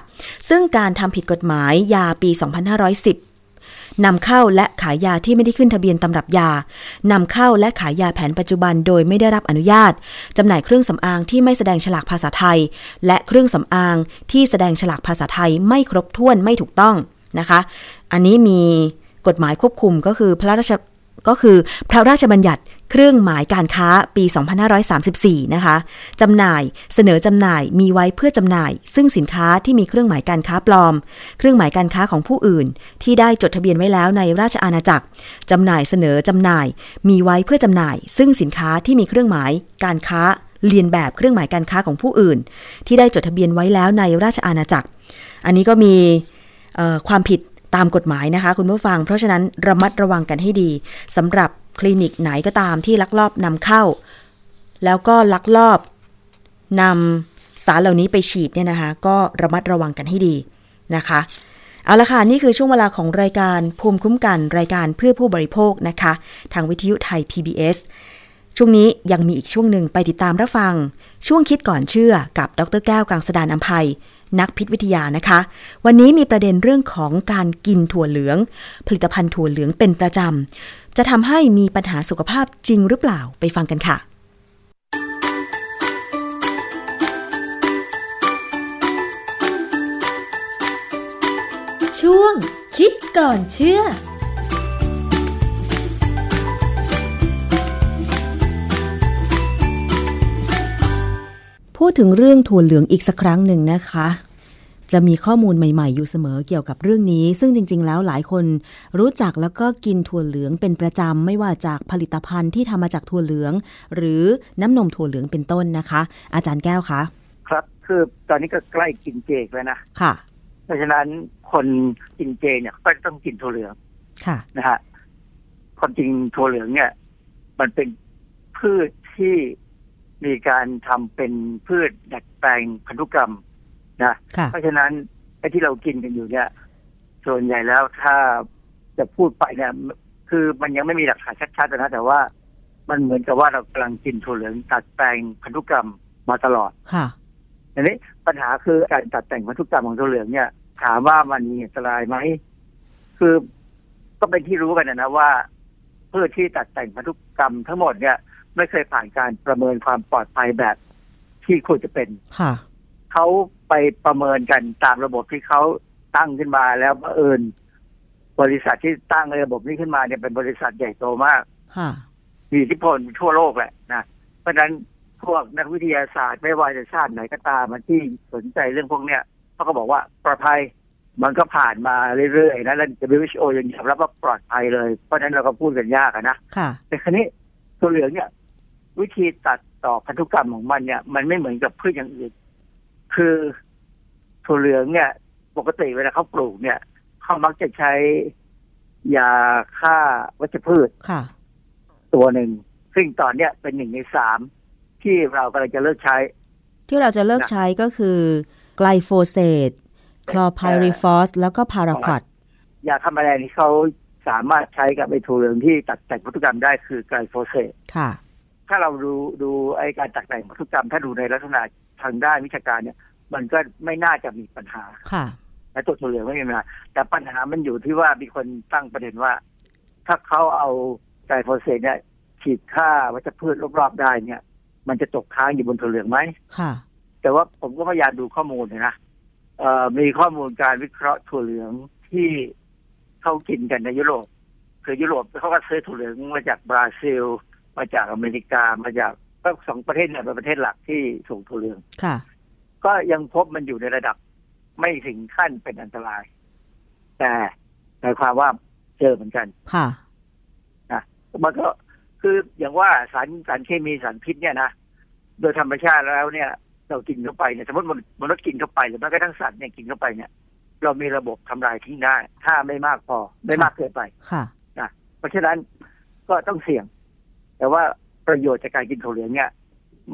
ซึ่งการทำผิดกฎหมายยาปี 2510 นำเข้าและขายยาที่ไม่ได้ขึ้นทะเบียนตำรับยานำเข้าและขายยาแผนปัจจุบันโดยไม่ได้รับอนุญาตจำหน่ายเครื่องสำอางที่ไม่แสดงฉลากภาษาไทย และเครื่องสำอางที่แสดงฉลากภาษาไทยไม่ครบถ้วนไม่ถูกต้องนะคะ อันนี้มีกฎหมายควบคุมก็คือพระราช ก็คือพระราชบัญญัติเครื่องหมายการค้าปี 2534 นะคะจำหน่ายเสนอจำหน่ายมีไว้เพื่อจำหน่าย ซึ่งสินค้าที่มีเครื่องหมายการค้าปลอม เครื่องหมายการค้าของผู้อื่น ที่ได้จดทะเบียนไว้แล้วในราชอาณาจักรจำหน่ายเสนอจำหน่าย มีไว้เพื่อจำหน่าย ซึ่งสินค้าที่มีเครื่องหมายการค้าเรียนแบบเครื่องหมายการค้าของผู้อื่น ที่ได้จดทะเบียนไว้แล้วในราชอาณาจักร อันนี้ก็มีความผิด ตามกฎหมายนะคะ คุณผู้ฟัง เพราะฉะนั้นระมัดระวังกันให้ดีสำหรับคลินิกไหนก็ตามที่ลักลอบนำเข้า แล้วก็ลักลอบนำสารเหล่านี้ไปฉีดเนี่ยนะคะ ก็ระมัดระวังกันให้ดีนะคะเอาละค่ะ นี่คือช่วงเวลาของรายการภูมิคุ้มกันรายการเพื่อผู้บริโภคนะคะ ทางวิทยุไทย PBS ช่วงนี้ยังมีอีกช่วงหนึ่งไปติดตามรับฟัง ช่วงคิดก่อนเชื่อกับดรแก้วกังสดานอัมภัย นักพิษวิทยานะคะ วันนี้มีประเด็นเรื่องของการกินถั่วเหลือง ผลิตภัณฑ์ถั่วเหลืองเป็นประจำ จะทำให้มีปัญหาสุขภาพจริงหรือเปล่าไปฟังกันค่ะ ช่วงคิดก่อนเชื่อ พูดถึงเรื่องถั่วเหลืองอีกสักครั้งหนึ่งนะคะ จะมีข้อมูลใหม่ๆ อยู่เสมอเกี่ยวกับเรื่องนี้ ซึ่งจริง ๆ แล้วหลายคนรู้จักแล้วก็กินถั่วเหลืองเป็นประจำไม่ว่าจากผลิตภัณฑ์ที่ทำมาจากถั่วเหลือง หรือน้ำนมถั่วเหลืองเป็นต้นนะคะ อาจารย์แก้วคะครับคือตอนนี้ก็ใกล้กินเจแล้วนะค่ะ เพราะฉะนั้นคนกินเจเนี่ยก็ต้องกินถั่วเหลืองค่ะนะฮะความจริงถั่วเหลืองเนี่ย มันเป็นพืชที่ มีการทำเป็นพืชดัดแปลงพันธุกรรมนะค่ะเพราะฉะนั้นไอ้ที่เรากินกันอยู่เนี่ย ส่วนใหญ่แล้วถ้าจะพูดไปเนี่ยคือมันยังไม่มีหลักฐานชัดๆนะแต่ว่ามันเหมือนกับว่าเรากำลังกินถั่วเหลืองตัดแปลงพันธุกรรมมาตลอด ค่ะทีนี้ปัญหาคือการตัดแต่งพันธุกรรมของถั่วเหลืองเนี่ย ถามว่ามันมีอันตรายไหม คือก็เป็นที่รู้กันนะนะว่าพืชที่ตัดแต่งพันธุกรรมทั้งหมดเนี่ย ไม่เคยผ่านการประเมินความปลอดภัยแบบที่ควรจะเป็นค่ะเขาไปประเมินกันตามระบบที่เขาตั้งขึ้นมาแล้วบังเอิญบริษัทที่ตั้งระบบนี้ขึ้นมาเนี่ยเป็นบริษัทใหญ่โตมากค่ะมีอิทธิพลทั่วโลกแหละนะเพราะฉะนั้นพวกนักวิทยาศาสตร์ไม่ว่าจะชาติไหนก็ตามมันที่สนใจเรื่องพวกเนี้ยเขาก็บอกว่าปลอดภัยมันก็ผ่านมาเรื่อยๆนะแล้ว WHO ยังยอมรับว่าปลอดภัยเลย เพราะฉะนั้นเราก็พูดกันยากอะนะค่ะแต่ครั้นี้ตัวเหลืองเนี่ย วิธีตัดต่อพันธุกรรมของมันเนี่ย มันไม่เหมือนกับพืชอย่างอื่น คือถั่วเหลืองเนี่ย ปกติเวลาเขาปลูกเนี่ยเขามักจะใช้ยาฆ่าวัชพืชค่ะ ตัวหนึ่ง ซึ่งตอนเนี้ยเป็นหนึ่งในสามที่เรากำลังจะเลิกใช้ ที่เราจะเลิกใช้ก็คือไกลโฟเซตคลอร์ไพริฟอสแล้วก็พาราควดยาฆ่าแมลงที่เขาสามารถใช้กับไอ้ถั่วเหลืองที่ตัดแต่งพันธุกรรมได้คือไกลโฟเซตค่ะ ถ้าเราดูดูไอ้การตัดแต่งพันธุกรรม ถ้าดูในลักษณะทางด้านวิชาการเนี่ย มันก็ไม่น่าจะมีปัญหาค่ะและตัวถั่วเหลืองไม่มีปัญหาแต่ปัญหามันอยู่ที่ว่ามีคนตั้งประเด็นว่า ถ้าเขาเอาไกลโฟเซตเนี่ยฉีดฆ่าวัชพืชรอบๆได้เนี่ย มันจะตกค้างอยู่บนถั่วเหลืองไหมค่ะ แต่ว่าผมก็พยายามดูข้อมูลเนี่ยนะเอ่อมีข้อมูลการวิเคราะห์ถั่วเหลืองที่เขากินกันในยุโรปคือยุโรปเขาก็ซื้อถั่วเหลืองมาจากบราซิล มาจากอเมริกามาจากก็สองประเทศเนี่ยเป็นประเทศหลักที่ส่งถั่วเหลืองค่ะ ก็ยังพบมันอยู่ในระดับไม่ถึงขั้นเป็นอันตราย แต่หมายความว่าเจอเหมือนกัน ค่ะมันก็คืออย่างว่าสารสารเคมีสารพิษเนี่ยนะโดยธรรมชาติแล้วเนี่ย เรากินเข้าไปเนี่ยสมมติมนุษย์มนุษย์กินเข้าไปหรือแม้กระทั่งสัตว์เนี่ยกินเข้าไปเนี่ย เรามีระบบทำลายทิ้งได้ ถ้าไม่มากพอไม่มากเกินไปค่ะเพราะฉะนั้นก็ต้องเสี่ยง แต่ว่าประโยชน์จากการกินถั่วเหลืองเนี่ย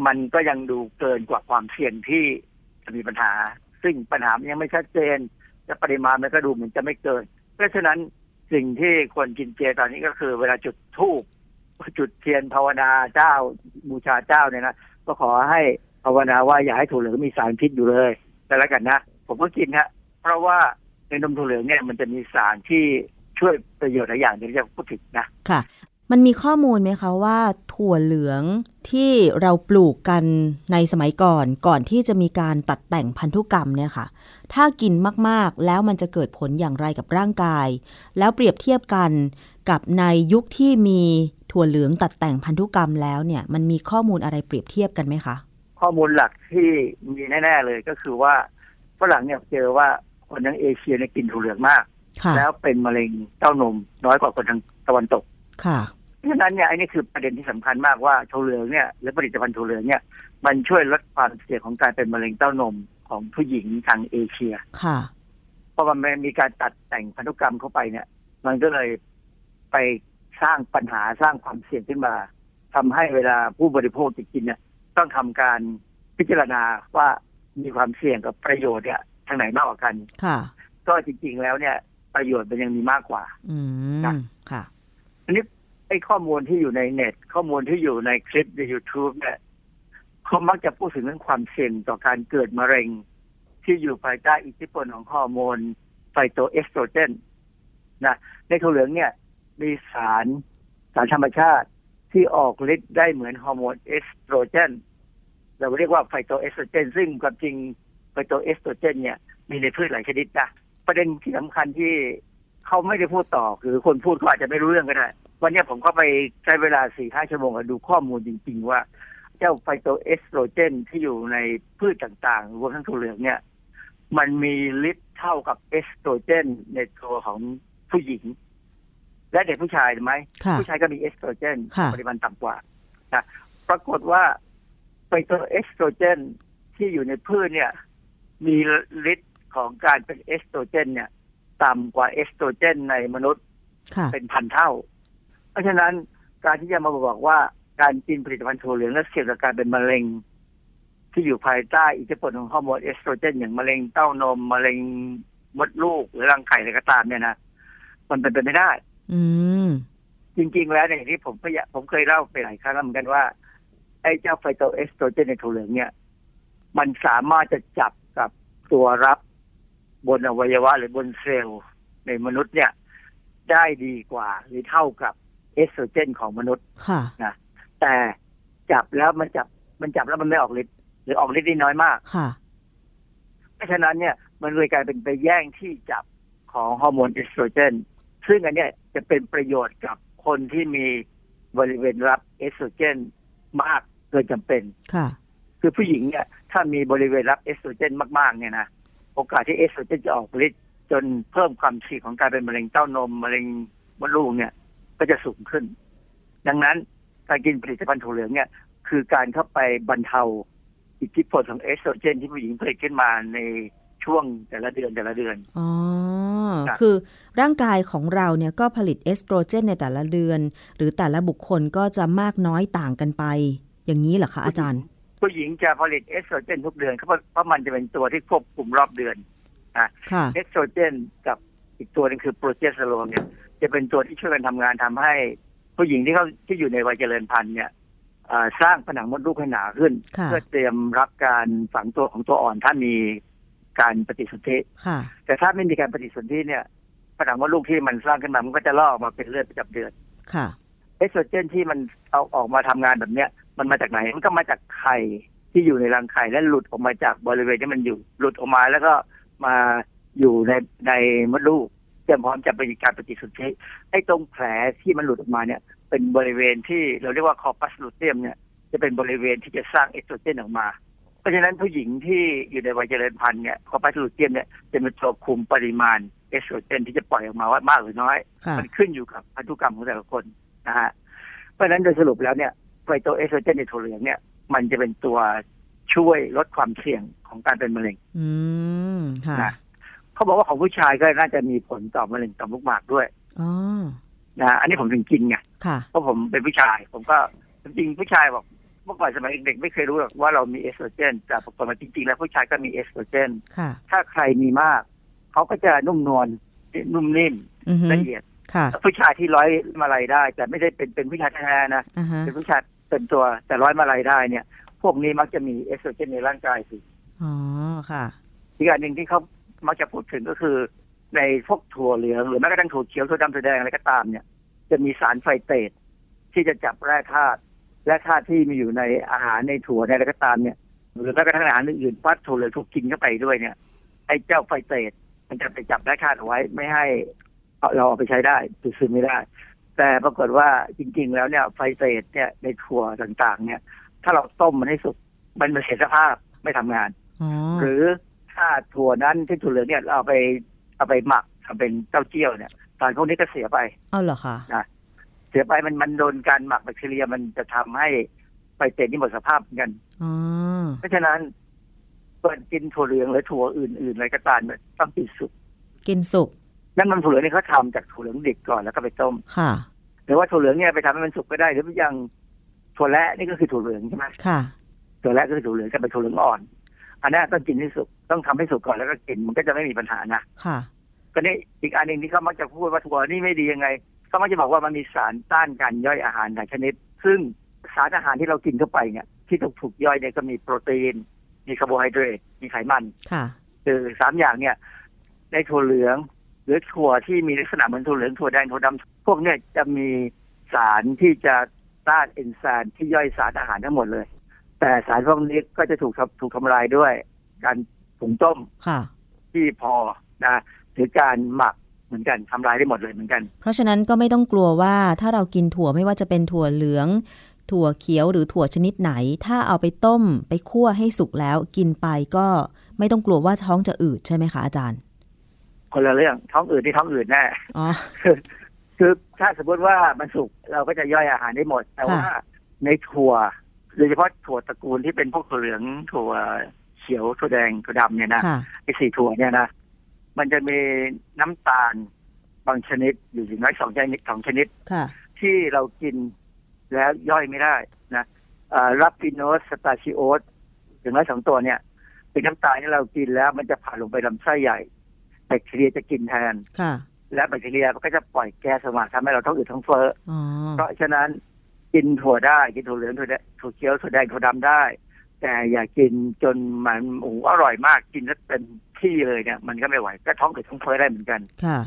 มันก็ยังดูเกินกว่าความเสี่ยงที่จะมีปัญหา ซึ่งปัญหามันยังไม่ชัดเจน และปริมาณมันก็ดูเหมือนจะไม่เกิน เพราะฉะนั้นสิ่งที่ควรกินเจตอนนี้ก็คือ เวลาจุดธูปจุดเทียนภาวนาเจ้าบูชาเจ้าเนี่ยนะก็ขอให้ภาวนาว่าอย่าให้ถั่วเหลืองมีสารพิษอยู่เลยแต่ละกันนะ ผมก็กินฮะเพราะว่าในนมถั่วเหลืองเนี่ยมันจะมีสารที่ช่วยประโยชน์หลายอย่างที่จะพูดถึงนะ ค่ะ มันมีข้อมูลไหมคะว่าถั่วเหลืองที่เราปลูกกันในสมัยก่อนก่อนที่จะมีการตัดแต่งพันธุกรรมเนี่ยค่ะ ถ้ากินมากๆแล้วมันจะเกิดผลอย่างไรกับร่างกาย แล้วเปรียบเทียบกันกับในยุคที่มีถั่วเหลืองตัดแต่งพันธุกรรมแล้วเนี่ย มันมีข้อมูลอะไรเปรียบเทียบกันไหมคะ ข้อมูลหลักที่มีแน่ๆเลยก็คือว่าฝรั่งเนี่ยเจอว่าคนทั้งเอเชียเนี่ยกินถั่วเหลืองมากค่ะแล้วเป็นมะเร็งเต้านมน้อยกว่าคนทางตะวันตก ค่ะเพ ราะฉะนั้นเนี่ยไอ้นี่คือประเด็นที่สำคัญมากว่าถั่วเหลืองเนี่ยหรือผลิตภัณฑ์ถั่วเหลืองเนี่ยมันช่วยลดความเสี่ยงของการเป็นมะเร็งเต้านมของผู้หญิงทางเอเชีย ค่ะ เพราะมันมีการตัดแต่งพันธุกรรมเข้าไปเนี่ย มันก็เลยไปสร้างปัญหาสร้างความเสี่ยงขึ้นมาทำให้เวลาผู้บริโภคจะกินเนี่ย ต้องทำการพิจารณาว่ามีความเสี่ยงกับประโยชน์เนี่ยทางไหนมากกว่ากันค่ะ ก็จริงๆแล้วเนี่ย ประโยชน์มันยังมีมากกว่า อืครัมบค่ะอันนี้ไอ้ข้อมูลที่อยู่ในเน็ต ข้อมูลที่อยู่ในคลิปใน YouTube เนี่ยเขามักจะพูดถึงเรื่องความเสี่ยงต่อการเกิดมะเร็ง ที่อยู่ภายใต้อิทธิพลของฮอร์โมนไฟโตเอสโตรเจนนะในถั่วเหลืองเนี่ย มีสารสารธรรมชาติที่ออกฤทธิ์ได้เหมือนฮอร์โมนเอสโตรเจนเราเรียกว่าไฟโตเอสโตรเจน ซึ่งความจริงไฟโตเอสโตรเจน เนี่ยมีในพืชหลายชนิดนะประเด็นที่สำคัญที่ เขาไม่ได้พูดต่อคือคนพูดเขาอาจจะไม่รู้เรื่องก็ได้ วันเนี้ยผมก็ไปใช้เวลาสี่ห้าชั่วโมงอะดูข้อมูลจริง ๆ ว่า เจ้าไฟโตเอสโตรเจนที่อยู่ในพืชต่างๆรวมทั้งถั่วเหลืองเนี่ย มันมีฤทธิ์เท่ากับเอสโตรเจนในตัวของผู้หญิง และเด็กผู้ชายเห็นไหมค่ะผู้ชายก็มีเอสโตรเจนค่ะปริมาณต่ำกว่านะปรากฏว่าไฟโตเอสโตรเจนที่อยู่ในพืชเนี่ย มีฤทธิ์ของการเป็นเอสโตรเจนเนี่ย ต่ำกว่าเอสโตรเจนในมนุษย์ค่ะเป็นพันเท่า เพราะฉะนั้นการที่จะมาบอกว่าการกินผลิตภัณฑ์ถั่วเหลืองและเสี่ยงต่อการเป็นมะเร็ง ที่อยู่ภายใต้อิทธิพลของฮอร์โมนเอสโตรเจน อย่างมะเร็งเต้านมมะเร็งมดลูกหรือรังไข่อะไรก็ตามเนี่ยนะมันเป็นไปไม่ได้ อืมจริง ๆ แล้วเนี่ยอย่างที่ผมก็อยากผมเคยเล่าไปหลายครั้งแล้วเหมือนกันว่า ไอ้เจ้าไฟโตเอสโตรเจนในถั่วเหลืองเนี่ย มันสามารถจะจับกับตัวรับ บนอวัยวะหรือบนเซลล์ในมนุษย์เนี่ย ได้ดีกว่า หรือเท่ากับเอสโตรเจนของมนุษย์ค่ะแต่จับแล้วมันจับมันจับแล้วมันไม่ออกฤทธิ์หรือออกฤทธิ์ได้น้อยมากค่ะ เพราะฉะนั้นเนี่ย มันเลยกลายเป็นไปแย่งที่จับของฮอร์โมนเอสโตรเจน ซึ่งอันเนี้ยจะเป็นประโยชน์กับคนที่มีบริเวณรับเอสโตรเจนมากเกินจำเป็นค่ะ คือผู้หญิงเนี่ย ถ้ามีบริเวณรับเอสโตรเจนมากๆเนี่ยนะ โอกาสที่เอสโตรเจนจะออกฤทธิ์จนเพิ่มความเสี่ยงของการเป็นมะเร็งเต้านมมะเร็งมดลูกเนี่ย ก็จะสูงขึ้น ดังนั้นการกินผลิตภัณฑ์ถั่วเหลืองเนี่ย คือการเข้าไปบรรเทาอิทธิพลของเอสโตรเจนที่ผู้หญิงผลิตขึ้นมาในช่วงแต่ละเดือนแต่ละเดือน อ๋อครับคือร่างกายของเราเนี่ยก็ผลิตเอสโตรเจนในแต่ละเดือน หรือแต่ละบุคคลก็จะมากน้อยต่างกันไป อย่างนี้เหรอคะอาจารย์ ผู้หญิงจะผลิตเอสโตรเจนทุกเดือนเพราะเพราะมันจะเป็นตัวที่ควบคุมรอบเดือนค่ะเอสโตรเจนกับอีกตัวหนึ่งคือโปรเจสเตอโรนเนี่ย จะเป็นตัวที่ช่วยกันทำงานทำให้ ผู้หญิงที่เขาที่อยู่ในวัยเจริญพันธุ์เนี่ยเอ่อสร้างผนังมดลูกให้หนาขึ้นค่ะเพื่อเตรียมรับการฝังตัวของตัวอ่อนถ้ามีการปฏิสนธิค่ะแต่ถ้าไม่มีการปฏิสนธิเนี่ย ผนังมดลูกที่มันสร้างขึ้นมามันก็จะลอกออกมาเป็นเลือดประจำเดือนค่ะเอสโตรเจนที่มันเอาออกมาทำงานแบบเนี้ย มันมาจากไหน มันก็มาจากไข่ที่อยู่ในรังไข่และหลุดออกมาจากบริเวณที่มันอยู่ หลุดออกมาแล้วก็มาอยู่ในในมดลูกเตรียมพร้อมจะเป็นการปฏิสนธิไอ้ตรงแผลที่มันหลุดออกมาเนี่ย เป็นบริเวณที่เราเรียกว่า corpus luteum เนี่ยจะเป็นบริเวณที่จะสร้างเอสโตรเจนออกมา เพราะฉะนั้นผู้หญิงที่อยู่ในวัยเจริญพันธุ์เนี่ย corpus luteum เนี่ยจะเป็นตัวคุมปริมาณเอสโตรเจนที่จะปล่อยออกมาว่ามากหรือน้อยค่ะมันขึ้นอยู่กับพันธุกรรมของแต่ละคนนะฮะเพราะฉะนั้นโดยสรุปแล้วเนี่ย ไฟโตเอสโตรเจนในถั่วเหลืองเนี่ย มันจะเป็นตัวช่วยลดความเสี่ยงของการเป็นมะเร็ง อืมค่ะนะเขาบอกว่าของผู้ชายก็น่าจะมีผลต่อมะเร็งต่อมลูกหมากด้วยอ๋อนะฮะอันนี้ผมถึงกินไงค่ะเพราะผมเป็นผู้ชาย ผมก็จริงๆผู้ชายบอกเมื่อก่อนสมัยเด็กๆไม่เคยรู้หรอกว่าเรามีเอสโตรเจนแต่ปรากฏมาจริงๆ แล้วผู้ชายก็มีเอสโตรเจนค่ะถ้าใครมีมาก เขาก็จะนุ่มนวลนุ่มนิ่มอือฮึละเอียดค่ะผู้ชายที่ร้อยมาลัยได้ แต่ไม่ได้เป็นเป็นผู้ชายแท้ๆนะอ่าฮะเป็นผู้ชาย เป็นตัวแต่ร้อยมาลัยได้เนี่ย พวกนี้มักจะมีเอสโตรเจนในร่างกายสูงอ๋อค่ะอีกอันหนึ่งที่เขามักจะพูดถึงก็คือ ในพวกถั่วเหลืองหรือแม้กระทั่งถั่วเขียวถั่วดำถั่วแดงอะไรก็ตามเนี่ย จะมีสารไฟเตตที่จะจับแร่ธาตุแร่ธาตุที่มีอยู่ในอาหารในถั่วในอะไรก็ตามเนี่ย หรือแม้กระทั่งอาหารอื่นๆพัดถั่วเหลืองถูกกินเข้าไปด้วยเนี่ยไอ้เจ้าไฟเตตมันจะไปจับแร่ธาตุเอาไว้ไม่ให้เอาเราเอาไปใช้ได้ดูดซึมไม่ได้ แต่ปรากฏว่าจริง ๆ แล้วเนี่ย phytate เนี่ยในถั่วต่างๆ เนี่ย ถ้าเราต้มมันให้สุกมันมันเสียสภาพไม่ทำงานอ๋อหรือถ้าถั่วนั้นที่ถั่วเหลืองเนี่ยเราเอาไปเอาไปหมักทำเป็นเต้าเจี้ยวเนี่ยสารพวกนี้ก็เสียไปเอาเหรอคะเสียไปมันมันโดนการหมักแบคทีเรียมันจะทำให้ phytate นี่หมดสภาพเหมือนกันอ๋อเพราะฉะนั้นเปิดกินถั่วเหลืองหรือถั่วอื่นๆอะไรก็ตามเนี่ยต้องกินสุก กินสุก นั่นมันถั่วเหลืองนี่เขาทำจากถั่วเหลืองดิบก่อนแล้วก็ไปต้มค่ะหรือว่าถั่วเหลืองเนี่ยไปทำให้มันสุกก็ได้หรืออย่างถั่วและนี่ก็คือถั่วเหลืองใช่ไหมค่ะถั่วและก็คือถั่วเหลืองแต่เป็นถั่วเหลืองอ่อน อันนั้นต้องกินให้สุกต้องทำให้สุกก่อนแล้วก็กินมันก็จะไม่มีปัญหานะค่ะก็นี่อีกอันหนึ่งที่เขามักจะพูดว่าถั่วนี่ไม่ดียังไงเขามักจะบอกว่ามันมีสารต้านการย่อยอาหารหลายชนิด ซึ่งสารอาหารที่เรากินเข้าไปเนี่ยที่ถูกถูกย่อยเนี่ยก็มีโปรตีน มีคาร์โบไฮเดรตมีไขมันค่ะคือสามอย่างเนี่ยในถั่วเหลือง หรือถั่วที่มีลักษณะเหมือนถั่วเหลืองถั่วแดงถั่วดำพวกเนี่ยจะมีสสารที่จะต้านเอนไซม์ที่ย่อยสารอาหารทั้งหมดเลย แต่สารพวกนี้ก็จะถูกทำถูกทำลายด้วย การถุงต้มค่ะที่พอนะหรือการหมักเหมือนกันทำลายได้หมดเลยเหมือนกัน เพราะฉะนั้นก็ไม่ต้องกลัวว่าถ้าเรากินถั่วไม่ว่าจะเป็นถั่วเหลือง ถั่วเขียวหรือถั่วชนิดไหน ถ้าเอาไปต้มไปคั่วให้สุกแล้วกินไปก็ไม่ต้องกลัวว่าท้องจะอืดใช่ไหมคะอาจารย์ คนละเรื่องท้องอืดที่ท้องอืดแน่อ๋อคือคือถ้าสมมติว่ามันสุกเราก็จะย่อยอาหารได้หมด แต่ว่าในถั่วโดยเฉพาะถั่วตระกูลที่เป็นพวกถั่วเหลืองถั่วเขียวถั่วแดงถั่วดำเนี่ยนะค่ะไอ้สี่ถั่วเนี่ยนะมันจะมีน้ำตาลบางชนิดอยู่อย่างน้อยสองชนิดสองชนิดค่ะที่เรากินแล้วย่อยไม่ได้นะรับฟิโนสสตาชิโอสอย่างน้อยสองตัวเนี่ย เป็นน้ำตาลที่เรากินแล้วมันจะผ่านลงไปลำไส้ใหญ่แบ คทีเรียจะกินแทนค่ะ และแบคทีเรียมันก็จะปล่อยแก๊สออกมาทำให้เราท้องอืดท้องเฟ้ออ๋อเพราะฉะนั้นกินถั่วได้กินถั่วเหลืองถั่วแดงถั่วเขียวถั่วแดงถั่วดำได้ แต่อย่ากินจนมันโอ้โหอร่อยมากกินแล้วเป็นที่เลยเนี่ย มันก็ไม่ไหวก็ท้องอืดท้องเฟ้อได้เหมือนกันค่ะ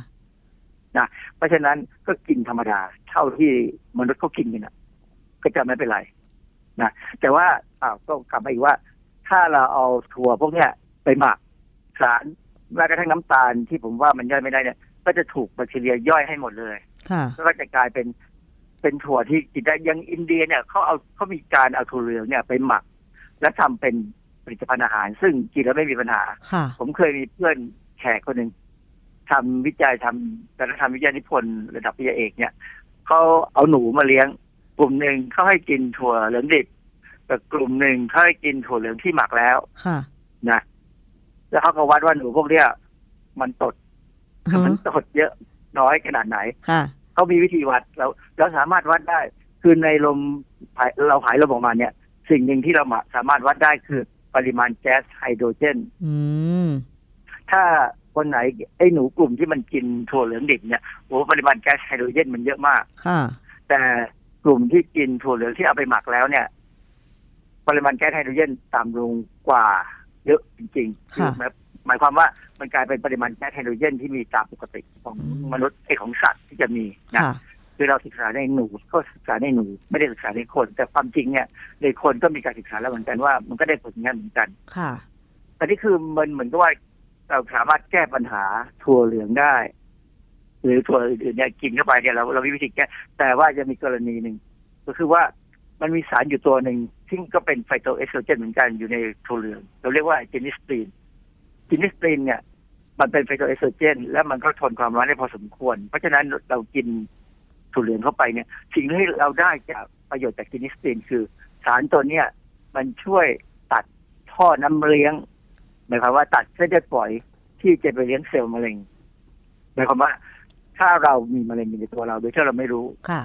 เพราะฉะนั้นก็กินธรรมดา เท่าที่มนุษย์เขากินกันนะก็จะไม่เป็นไรนะแต่ว่าอ้าวก็กลับมาอีกว่า ถ้าเราเอาถั่วพวกเนี้ยไปหมักสาร แม้กระทั่งน้ำตาลที่ผมว่ามันย่อยไม่ได้เนี่ย ก็จะถูกแบคทีเรียย่อยให้หมดเลยค่ะก็จะกลายเป็นเป็นถั่วที่กินได้อยังอินเดียเนี่ยเขาเอาเขามีการเอาถั่วเหลืองเนี่ยไปหมัก และทำเป็นผลิตภัณฑ์อาหาร ซึ่งกินแล้วไม่มีปัญหาค่ะผมเคยมีเพื่อนแขกคนหนึ่งทำวิจัยทำการทำวิจัยนิพนธ์ระดับปริญญาเอกเนี่ยเขาเอาหนูมาเลี้ยง กลุ่มหนึ่งเขาให้กินถั่วเหลืองดิบแต่กลุ่มหนึ่งเขาให้กินถั่วเหลืองที่หมักแล้วค่ะนะ แล้วเขาก็วัดว่าหนูพวกเนี้ยมันตดฮะมันตดเยอะน้อยขนาดไหนค่ะเขามีวิธีวัดเราเราสามารถวัดได้ คือในลมหายเราหายลมออกมาเนี่ย สิ่งหนึ่งที่เรามาสามารถวัดได้คือปริมาณแก๊สไฮโดรเจนอืมถ้าคนไหนไอ้หนูกลุ่มที่มันกินถั่วเหลืองดิบเนี่ยโอ้ปริมาณแก๊สไฮโดรเจนมันเยอะมากค่ะแต่กลุ่มที่กินถั่วเหลืองที่เอาไปหมักแล้วเนี่ย ปริมาณแก๊สไฮโดรเจนต่ำลงกว่า เยอะจริงๆค่ะหมายหมายความว่ามันกลายเป็นปริมาณแก๊สไฮโดรเจนที่มีตามปกติของอืมมนุษย์ไอ้ของสัตว์ที่จะมีนะค่ะคือเราศึกษาในหนูก็ศึกษาในหนูไม่ได้ศึกษาในคน แต่ความจริงเนี่ยในคนก็มีการศึกษาแล้วเหมือนกันว่า มันก็ได้ผลงานเหมือนกันค่ะแต่นี่คือมันเหมือนกับว่าเราสามารถแก้ปัญหาถั่วเหลืองได้ หรือถั่วอื่นๆเนี่ยกินเข้าไปเนี่ยเราเรามีวิธีแก้แต่ว่าจะมีกรณีหนึ่งก็คือว่า มันมีสารอยู่ตัวหนึ่งซึ่งก็เป็นไฟโตเอสโตรเจนเหมือนกันอยู่ในถั่วเหลืองเราเรียกว่า genistein genistein เนี่ยมันเป็นไฟโตเอสโตรเจน และมันก็ทนความร้อนได้พอสมควร เพราะฉะนั้นเรากินถั่วเหลืองเข้าไปเนี่ย สิ่งที่เราได้จากประโยชน์จากจินิสตีนคือ สารตัวเนี้ยมันช่วยตัดท่อน้ำเลี้ยงหมายความว่าตัดเส้นเลือดฝอยที่จะไปเลี้ยงเซลล์มะเร็งหมายความว่าถ้าเรามีมะเร็งอยู่ในตัวเราโดยที่เราไม่รู้ค่ะ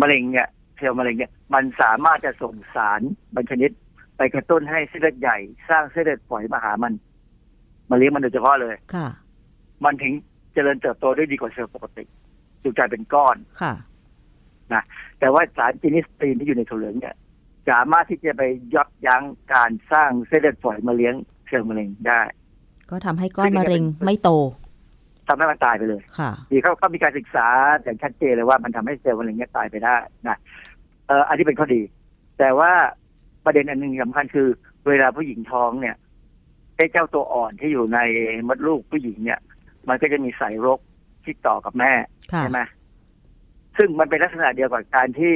มะเร็งเนี่ย เซลล์มะเร็งเนี่ยมันสามารถจะส่งสารบางชนิด ไปกระตุ้นให้เส้นเลือดใหญ่ สร้างเส้นเลือดฝอยมาหามันมาเลี้ยงมันโดยเฉพาะเลยค่ะ มันถึงเจริญเติบโตได้ดีกว่าเซลล์ปกติจึงกลายเป็นก้อนค่ะแต่ว่าสารจินิสตีนที่อยู่ในถั่วเหลืองเนี่ยสามารถที่จะไปยับยั้งการสร้างเส้นเลือดฝอยมาเลี้ยงเซลล์มะเร็งได้ ก็ทำให้ก้อนมะเร็งไม่โตทำให้มันตายไปเลย ค่ะดีเขาเขามีการศึกษาอย่างชัดเจนเลยว่ามันทำให้เซลล์มะเร็งเนี่ยตายไปได้นะ เอออันนี้เป็นข้อดี แต่ว่าประเด็นอันหนึ่งสำคัญคือ เวลาผู้หญิงท้องเนี่ยไอ้เจ้าตัวอ่อนที่อยู่ในมดลูกผู้หญิงเนี่ย มันก็จะมีสายรกที่ต่อกับแม่ค่ะใช่ไหมซึ่งมันเป็นลักษณะเดียวกับการที่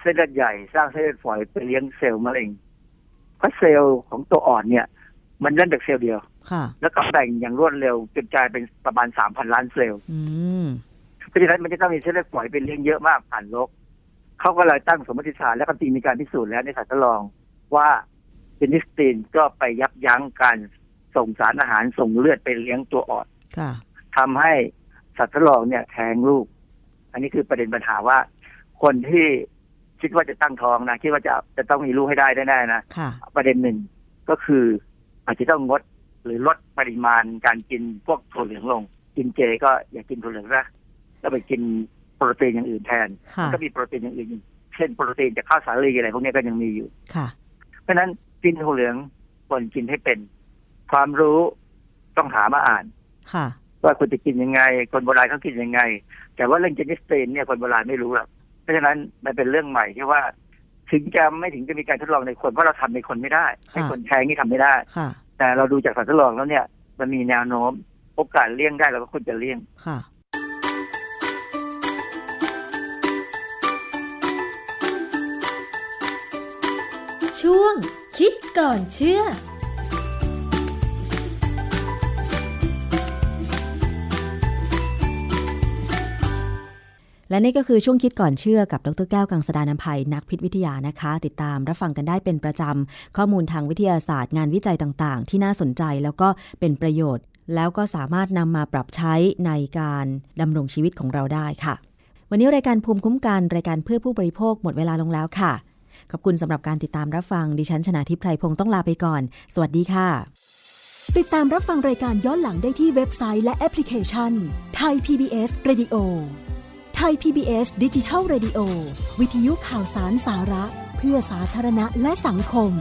เส้นเลือดใหญ่สร้างเส้นเลือดฝอยไปเลี้ยงเซลล์มะเร็งเพราะเซลล์ของตัวอ่อนเนี่ย มันเล่นจากเซลล์เดียวค่ะแล้วก็แบ่งอย่างรวดเร็วจนกลายเป็นประมาณสามพันล้านเซลล์อืมเพราะฉะนั้นมันจะต้องมีเส้นเลือดฝอยเป็นเลี้ยงเยอะมากผ่านโรค เขาก็เลยตั้งสมมติฐานและก็จริงมีการพิสูจน์แล้วในสัตว์ทดลองว่าเจนิสตีนก็ไปยับยั้งการส่งสารอาหารส่งเลือดไปเลี้ยงตัวอ่อนค่ะทำให้สัตว์ทดลองเนี่ยแทงลูก อันนี้คือประเด็นปัญหาว่า คนที่คิดว่าจะตั้งท้องนะคิดว่าจะจะต้องมีลูกให้ได้แน่ๆนะค่ะประเด็นหนึ่งก็คืออาจจะต้องงดหรือลดปริมาณการกินพวกถั่วเหลืองลง กินเจก็อย่ากินถั่วเหลืองนะแล้วไปกินโป รตีนอย่างอื่นแทนค่ะก็มีโปรตีนอย่างอื่นอยู่เช่นโปรตีนจากข้าวสาลีอะไรพวกนี้ก็ยังมีอยู่ค่ะ เพราะฉะนั้นกินถั่วเหลืองควรกินให้เป็น ความรู้ต้องหามาอ่าน ค่ะ ว่าคุณจะกินยังไง คนโบราณเขากินยังไง แต่ว่าเรื่องเจนิสเตนเนี่ยคนโบราณไม่รู้หรอกเพราะฉะนั้นมันเป็นเรื่องใหม่ที่ว่า ถึงจะไม่ถึงจะมีการทดลองในคนเพราะเราทำในคนไม่ได้ให้คนแท้งนี่ทำไม่ได้ค่ะแต่เราดูจากสัตว์ทดลองแล้วเนี่ย มันมีแนวโน้มโอกาสเลี่ยงได้เราก็ควรจะเลี่ยง ช่วง คิดก่อนเชื่อและนี่ก็คือช่วงคิดก่อนเชื่อกับดรแก้วกังสดานนภัยนักพิษวิทยานะคะ ติดตามรับฟังกันได้เป็นประจำ ข้อมูลทางวิทยาศาสตร์ งานวิจัยต่างๆ ที่น่าสนใจแล้วก็เป็นประโยชน์ แล้วก็สามารถนำมาปรับใช้ในการดำรงชีวิตของเราได้ค่ะ วันนี้รายการภูมิคุ้มกันรายการเพื่อผู้บริโภคหมดเวลาลงแล้วค่ะ ขอบคุณสำหรับการติดตามรับฟังดิฉันชนะทิพไพรพงศ์ต้องลาไปก่อน สวัสดีค่ะ ติดตามรับฟังรายการย้อนหลังได้ที่เว็บไซต์และแอปพลิเคชันไทย PBS Radio ไทย PBS ดิจิทัล Radio วิทยุข่าวสารสาระ เพื่อสาธารณะและสังคม